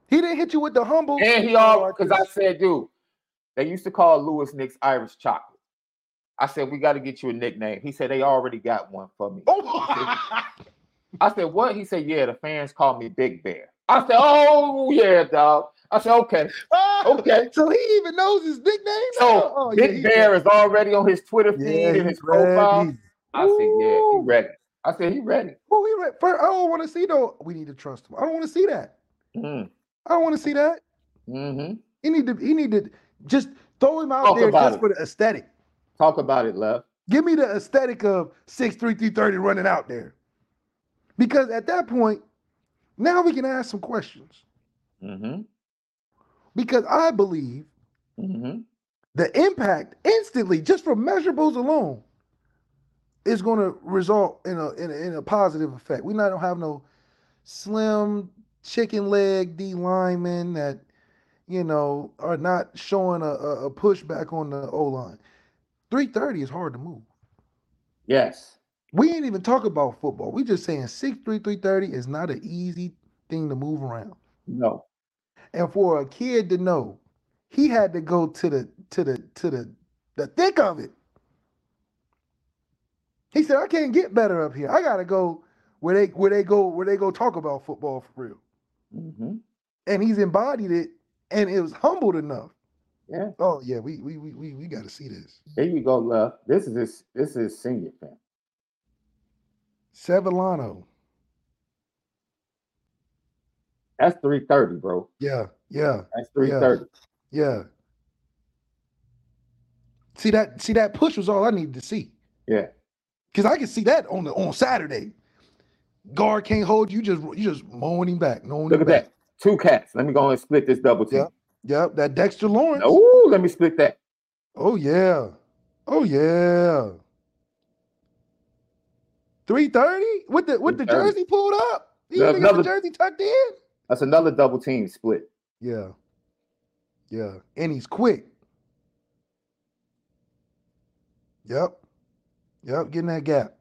He didn't hit you with the humble.
And he all because I said, dude, they used to call Louis Nix Irish chocolate. I said, we got to get you a nickname. He said they already got one for me.
Oh,
I said, what? He said, yeah, the fans call me Big Bear. I said, oh yeah, dog. I said, okay, okay.
So he even knows his nickname.
So?
Oh,
Big
he
Bear is already on his Twitter feed
Yeah,
and his profile.
ready.
I said, yeah, he ready. I said, he ready.
Oh, he ready. First, I don't want to see though. We need to trust him. I don't want to see that.
Mm,
I don't want to see that.
hmm
He need to. He need to just throw him out
Talk
there just
it.
for the aesthetic.
Talk about it, love.
Give me the aesthetic of six three three thirty running out there, because at that point, now we can ask some questions.
Mm-hmm.
Because I believe
Mm-hmm.
the impact instantly, just from measurables alone, is going to result in a, in a in a positive effect. We not don't have no slim chicken leg D linemen that you know are not showing a, a, pushback on the O line. Three thirty is hard to move.
Yes.
We ain't even talk about football. We just saying six three three thirty is not an easy thing to move around.
No.
And for a kid to know, he had to go to the to the to the the thick of it. He said, "I can't get better up here. I gotta go where they where they go where they go talk about football for real."
Mm-hmm.
And he's embodied it, and it was humbled enough.
Yeah.
Oh yeah, we we we we, we got to see this.
There you go, love. This is his this is senior fan.
Sevillano.
That's 330, bro.
Yeah, yeah,
That's 330.
yeah. See that? See that push was all I needed to see.
Yeah.
Cause I can see that on the on Saturday. Guard can't hold you, just you just mowing him back. Mowing
Look
him
at
back.
that. Two cats. Let me go and split this double team.
Yep. Yep, that Dexter Lawrence.
Oh, let me split that.
Oh yeah. Oh yeah. 330 with the with the jersey pulled up. You
Yeah,
think got the jersey tucked in?
That's another double team split.
Yeah. Yeah. And he's quick. Yep. Yep. Getting that gap.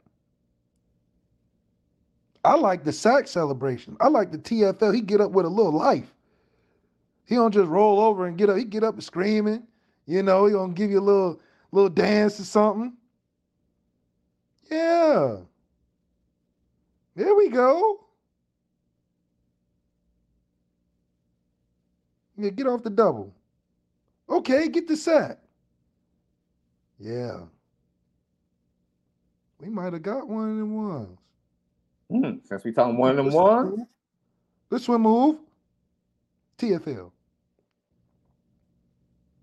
I like the sack celebration. I like the TFL. He get up with a little life. He don't just roll over and get up. He get up and screaming. You know, he gonna give you a little little dance or something. Yeah. There we go. Yeah, get off the double. Okay, get the sack. Yeah. We might have got one of them ones.
Hmm, since we talking one of them ones,
This one move. TFL.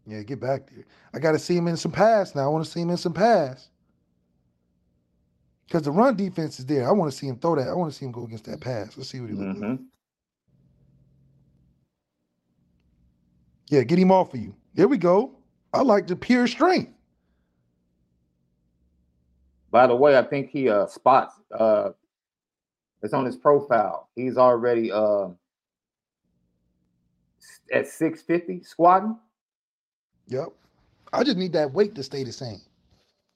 Yeah, get back there. I got to see him in some pass now. I want to see him in some pass. Because the run defense is there. I want to see him throw that. I want to see him go against that pass. Let's see what he looks like. Yeah, get him off of you. There we go. I like the pure strength.
By the way, I think he uh spots uh it's on his profile. He's already uh at 650 squatting.
Yep. I just need that weight to stay the same.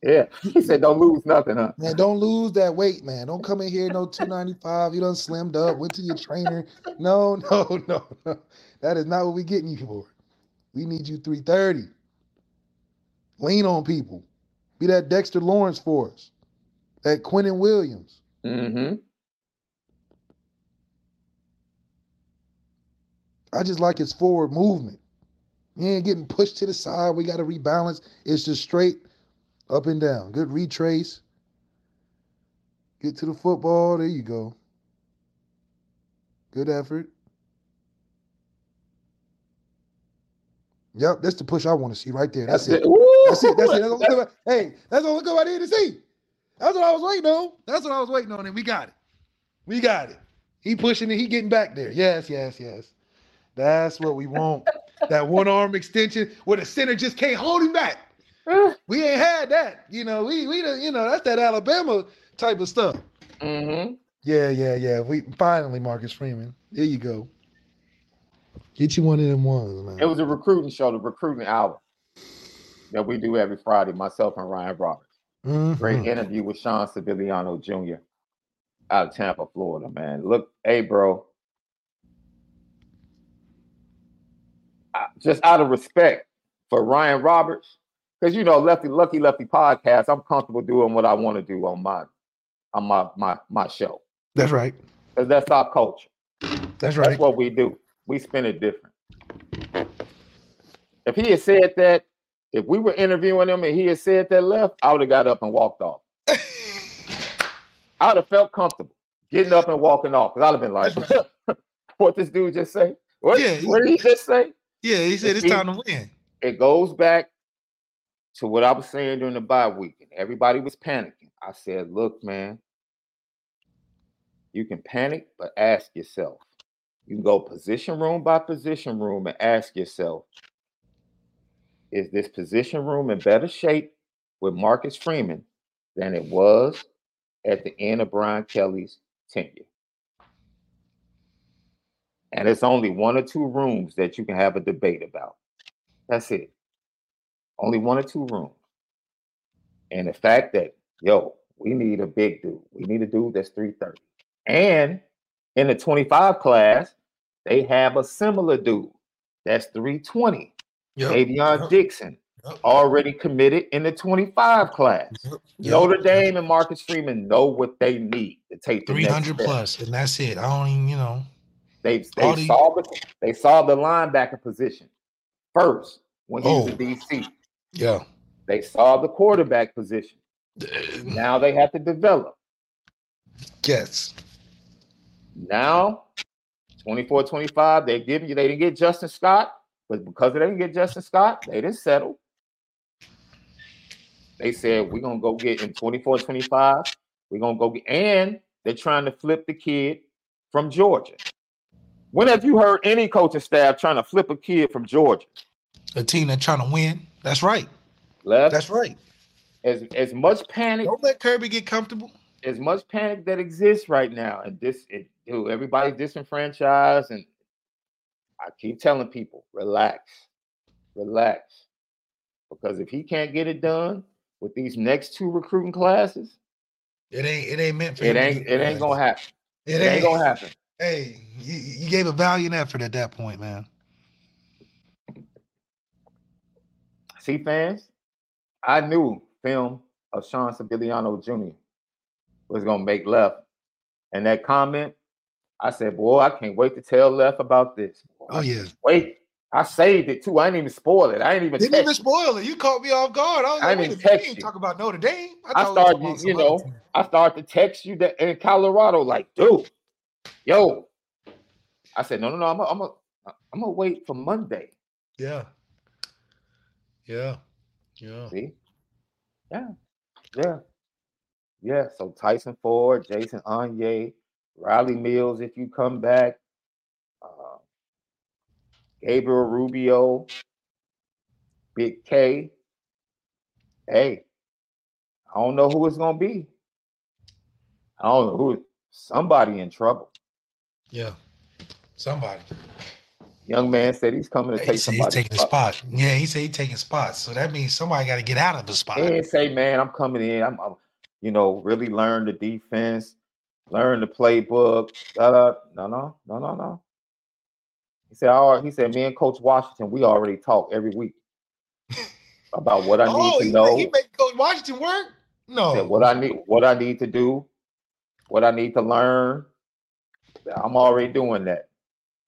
Yeah. He said don't lose nothing, huh?
Man, don't lose that weight, man. Don't come in here no 295. You done slimmed up, went to your trainer. No, no, no, no. That is not what we getting you for. We need you 330. Lean on people. Be that Dexter Lawrence for us. That Quinnen Williams.
Mm-hmm.
I just like his forward movement. He ain't getting pushed to the side. We got to rebalance. It's just straight up and down. Good retrace. Get to the football. There you go. Good effort. Yep, that's the push I want to see right there. That's, it. That's it. That's it. That's all good. Hey, that's all good I need to see. That's what I was waiting on. That's what I was waiting on, and we got it. We got it. He pushing it. He getting back there. Yes, yes, yes. That's what we want. that one arm extension where the center just can't hold him back. We ain't had that. You know, we we you know that's that Alabama type of stuff.
Mm-hmm.
Yeah, yeah, yeah. We finally Marcus Freeman. There you go. Get you one of them ones, man.
It was a recruiting show, the recruiting hour that we do every Friday, myself and Ryan Roberts.
Mhm.
Great interview with Sean Sevillano Jr. out of Tampa, Florida, man. Look, hey, bro. Just out of respect for Ryan Roberts, because you know, Lefty Lucky Lefty podcast, I'm comfortable doing what I want to do on my on my my my show.
That's right.
Because that's our culture.
That's right.
That's what we do. We spin it different. If he had said that, if we were interviewing him and he had said that left, I would have got up and walked off. I would have felt comfortable getting up and walking off because I'd have been like, what this dude just say? What,
Yeah, he-
what did he just say?
yeah, he said it's
See?
time to win.
It goes back to what I was saying during the bye week. and Everybody was panicking. I said, look, man, you can panic, but ask yourself. You can go position room by position room and ask yourself, is this position room in better shape with Marcus Freeman than it was at the end of Brian Kelly's tenure? And it's only one or two rooms that you can have a debate about. That's it. Only one or two rooms. And the fact that, yo, we need a big dude. We need a dude that's 330. And in the 25 class, they have a similar dude that's 320.
Yep.
Avion
yep,
Dixon,
yep,
already committed in the 25 class.
yep.
Notre Dame and Marcus Freeman know what they need to take the
Three
next
hundred
step.
plus, and that's it. I don't even, you know.
They they
the-
saw the they saw the linebacker position first when he was
Oh.
in DC.
Yeah.
They saw the quarterback position. Now they have to develop.
Yes.
Now, 24 25, they give you, they didn't get Justin Scott, but because they didn't get Justin Scott, they didn't settle. They said, we're going to go get in 24 25, we're going to go get, and they're trying to flip the kid from Georgia. When have you heard any coaching staff trying to flip a kid from Georgia?
A team that's trying to win. That's right.
Left
That's right.
as, as much panic
Don't let Kirby get comfortable.
As much panic that exists right now, and this, it, dude, everybody's disenfranchised, and I keep telling people, relax, relax, because if he can't get it done with these next two recruiting classes,
It ain't. It ain't meant for.
it ain't, it ain't gonna happen.
It
It ain't gonna happen.
Hey, you, you gave a valiant effort at that point, man.
See, fans, I knew film of Sean Sevillano Jr. was gonna make left. And that comment, I said, boy, I can't wait to tell left about this. Boy,
Oh yeah.
Wait, I saved it too. I didn't even spoil it. I didn't even
Didn't even spoil it. You caught me off guard. I was
I
like,
didn't
wait you ain't
you.
talk about Notre Dame.
I
we
started,
about
you know. I started to text you that in Colorado, like, dude, yo. I said, no, no, no, I'm gonna I'm gonna I'm gonna wait for Monday.
Yeah. Yeah. Yeah.
See? Yeah. Yeah. Yeah. So Tyson Ford, Jason Onye, Riley Mills, if you come back, uh, Gabriel Rubio, Big K. Hey, I don't know who it's gonna be. I don't know who somebody in trouble.
Yeah. Somebody.
Young man said he's coming to
He
take
said he's taking
spot.
spot. Yeah, he said he's taking spots. So that means somebody got to get out of the spot.
He didn't say, man, I'm coming in. I'm, I'm you know, really learn the defense, learn the playbook. Da, da. No, no, no, no, no. He said, all right. He said, me and Coach Washington, we already talk every week about what I oh, need
oh,
to
he,
know.
He make Coach Washington work? No.
said, what I need, what I need to do, what I need to learn. I'm already doing that.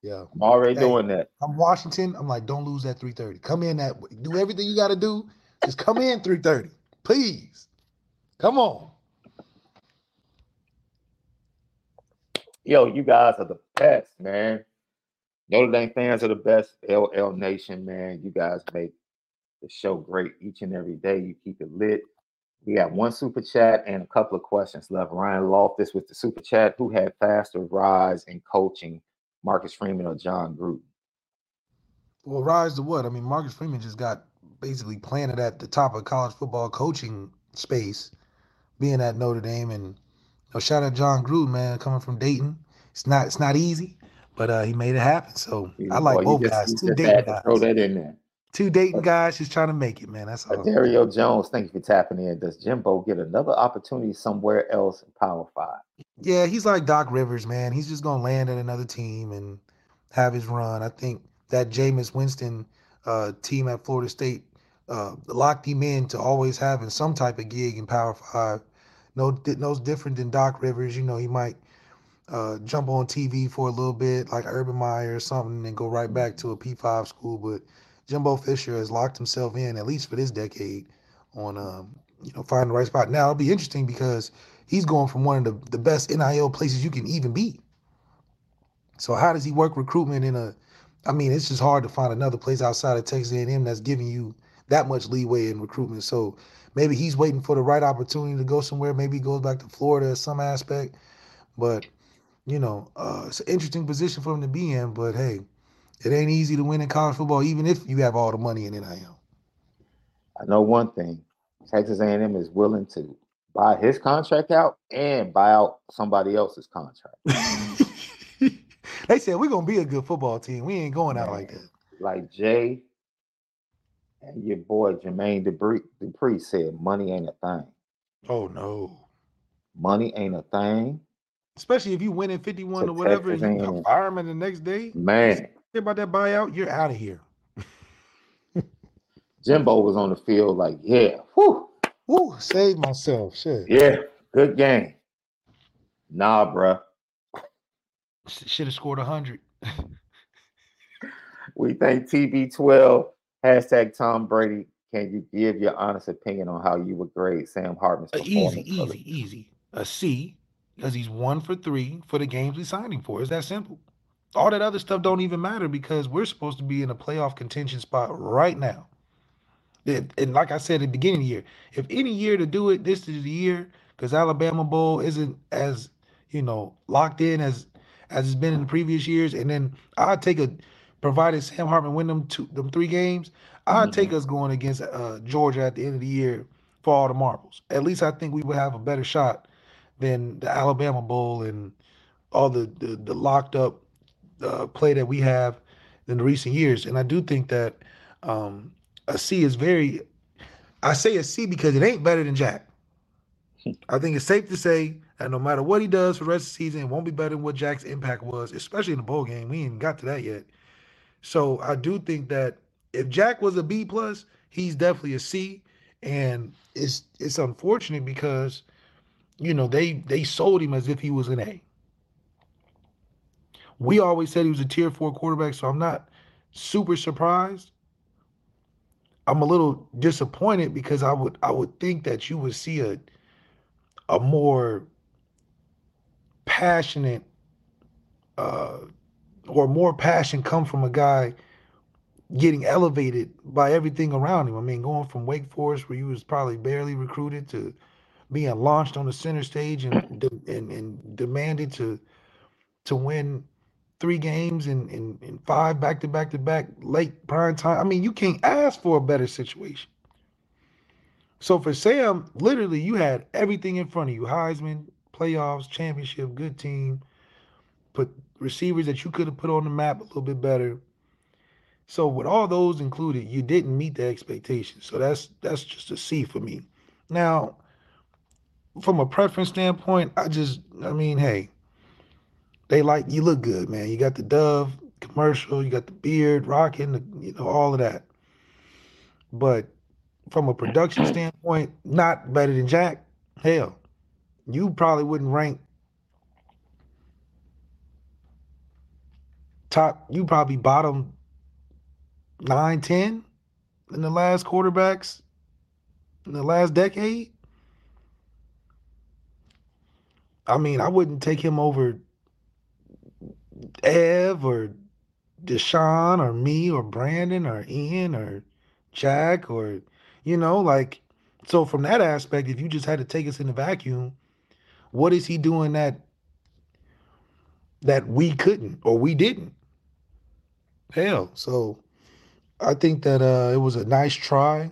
yeah.
I'm already
Hey.
doing that.
I'm Washington. I'm like, don't lose that 330. Come in that do everything you got to do. Just come in 330. Please. Come on.
Yo, you guys are the best, man. Notre Dame fans are the best. LL Nation, man. You guys make the show great each and every day. You keep it lit. We got one super chat and a couple of questions left. Ryan Loftus with the super chat. Who had faster rise in coaching, Marcus Freeman or Jon Gruden?
Well, rise to what? I mean, Marcus Freeman just got basically planted at the top of college football coaching space, being at Notre Dame. And you know, shout out Jon Gruden, man, coming from Dayton. It's not it's not easy, but uh, he made it happen. So I like
Boy,
both guys. Two Dayton guys.
Throw that in there.
Two Dayton guys just trying to make it, man. That's all.
Dario Jones, thank you for tapping in. Does Jimbo get another opportunity somewhere else in Power Five?
Yeah, he's like Doc Rivers, man. He's just gonna land at another team and have his run. I think that Jameis Winston uh, team at Florida State uh, locked him in to always having some type of gig in Power Five. No, no different than Doc Rivers. You know, he might uh, jump on TV for a little bit, like Urban Meyer or something, and go right back to a P5 school. But Jimbo Fisher has locked himself in at least for this decade on um, you know finding the right spot. Now it'll be interesting because he's going from one of the, the best NIL places you can even be. So how does he work recruitment in a? I mean, it's just hard to find another place outside of Texas A&M that's giving you that much leeway in recruitment. So maybe he's waiting for the right opportunity to go somewhere. Maybe he goes back to Florida at some aspect. But you know, uh, it's an interesting position for him to be in. But hey, it ain't easy to win in college football, even if you have all the money in NIL.
I know one thing: Texas A&M is willing to buy his contract out and buy out somebody else's contract.
they said we're gonna be a good football team. We ain't going out like that.
Like Jay and your boy Jermaine Dupri, Dupri said, "Money ain't a thing.
Oh no.
Money ain't a thing,
Especially if you win in 51
To
or whatever, and you
A&M.
fire him the next day.
man."
Hear about that buyout, you're out of here.
Jimbo was on the field like, "Yeah, whew,
Woo, save myself. Shit.
yeah, good game." Nah, bruh.
Should have scored 100.
We think TB12 hashtag Tom Brady. Can you give your honest opinion on how you would grade Sam Hartman's
Uh,
performance?
easy, easy, easy. A C, because he's one for three for the games we signed him for. It's that simple. All that other stuff don't even matter because we're supposed to be in a playoff contention spot right now. And, and like I said at the beginning of the year, if any year to do it, this is the year because Alabama Bowl isn't as you know locked in as as it's been in the previous years. And then I'd take a provided Sam Hartman win them two them three games, I'd take us going against uh, Georgia at the end of the year for all the marbles. At least I think we would have a better shot than the Alabama Bowl and all the the, the locked up uh, play that we have in the recent years. And I do think that um, a C is very. I say a C because it ain't better than Jack. I think it's safe to say that no matter what he does for the rest of the season, it won't be better than what Jack's impact was, especially in the bowl game. We ain't got to that yet. So I do think that if Jack was a B plus, he's definitely a C, and it's it's unfortunate because you know they they sold him as if he was an A. We always said he was a tier four quarterback, so I'm not super surprised. I'm a little disappointed because I would I would think that you would see a a more passionate uh, or more passion come from a guy getting elevated by everything around him. I mean, going from Wake Forest, where he was probably barely recruited, to being launched on the center stage and and, and demanded to to win three games and, and, and five back to back to back late prime time. I mean, you can't ask for a better situation. So for Sam, literally, you had everything in front of you: Heisman, playoffs, championship, good team, put receivers that you could have put on the map a little bit better. So with all those included, you didn't meet the expectations. So that's that's just a C for me. Now, from a preference standpoint, I just I mean, hey, they like you look good, man. You got the Dove commercial, you got the beard rocking, the, you know, all of that. But from a production standpoint, not better than Jack. Hell, you probably wouldn't rank top, you probably bottom nine, 10 in the last quarterbacks in the last decade. I mean, I wouldn't take him over Ev or DeShone or me or Brandon or Ian or Jack or, you know, like, so from that aspect, if you just had to take us in the vacuum, what is he doing that that we couldn't or we didn't? Hell, so I think that uh, it was a nice try,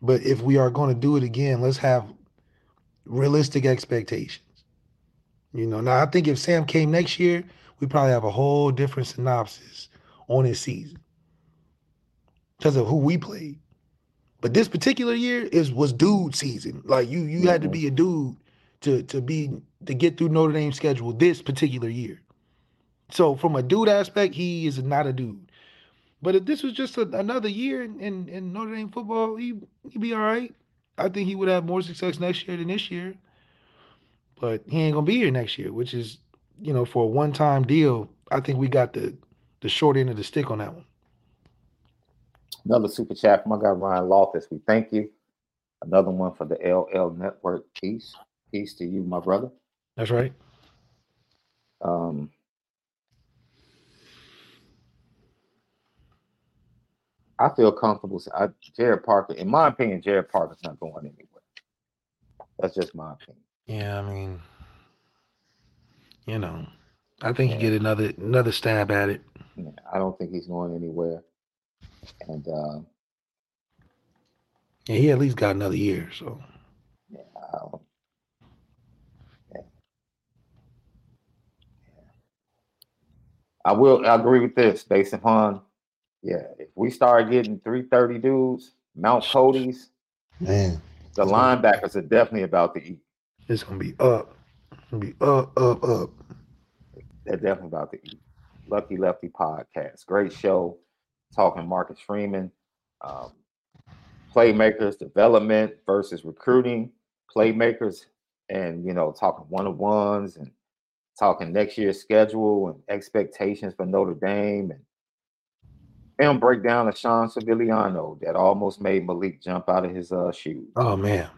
but if we are going to do it again, let's have realistic expectations. You know, now I think if Sam came next year, we probably have a whole different synopsis on his season because of who we played. But this particular year is was dude season. Like you, you had to be a dude to to be to get through Notre Dame schedule this particular year. So from a dude aspect, he is not a dude. But if this was just a, another year in, in, in, Notre Dame football, he he'd be all right. I think he would have more success next year than this year. But he ain't gonna be here next year, which is, you know, for a one time deal. I think we got the the short end of the stick on that one.
Another super chat from my guy Ryan Loftus. We thank you. Another one for the LL Network. Peace. Peace to you, my brother.
That's right.
Um, I feel comfortable. I, Gerad Parker, in my opinion, Gerad Parker's not going anywhere. That's just my opinion.
Yeah, I mean, you know, I think yeah. he get another another stab at it.
Yeah, I don't think he's going anywhere. And uh,
yeah, he at least got another year. So
yeah, I yeah. yeah. I will I agree with this based upon yeah, if we start getting 330 dudes, Mount Cody's,
man,
the linebackers are definitely about to eat.
It's gonna be up. It's gonna be up, up, up.
They're definitely about to eat. Lucky Lefty podcast. Great show. Talking Marcus Freeman. Um, playmakers, development versus recruiting, playmakers, and you know, talking one-on-ones and talking next year's schedule and expectations for Notre Dame and film breakdown of Sean Sevillano that almost made Malik jump out of his uh, shoes.
Oh man.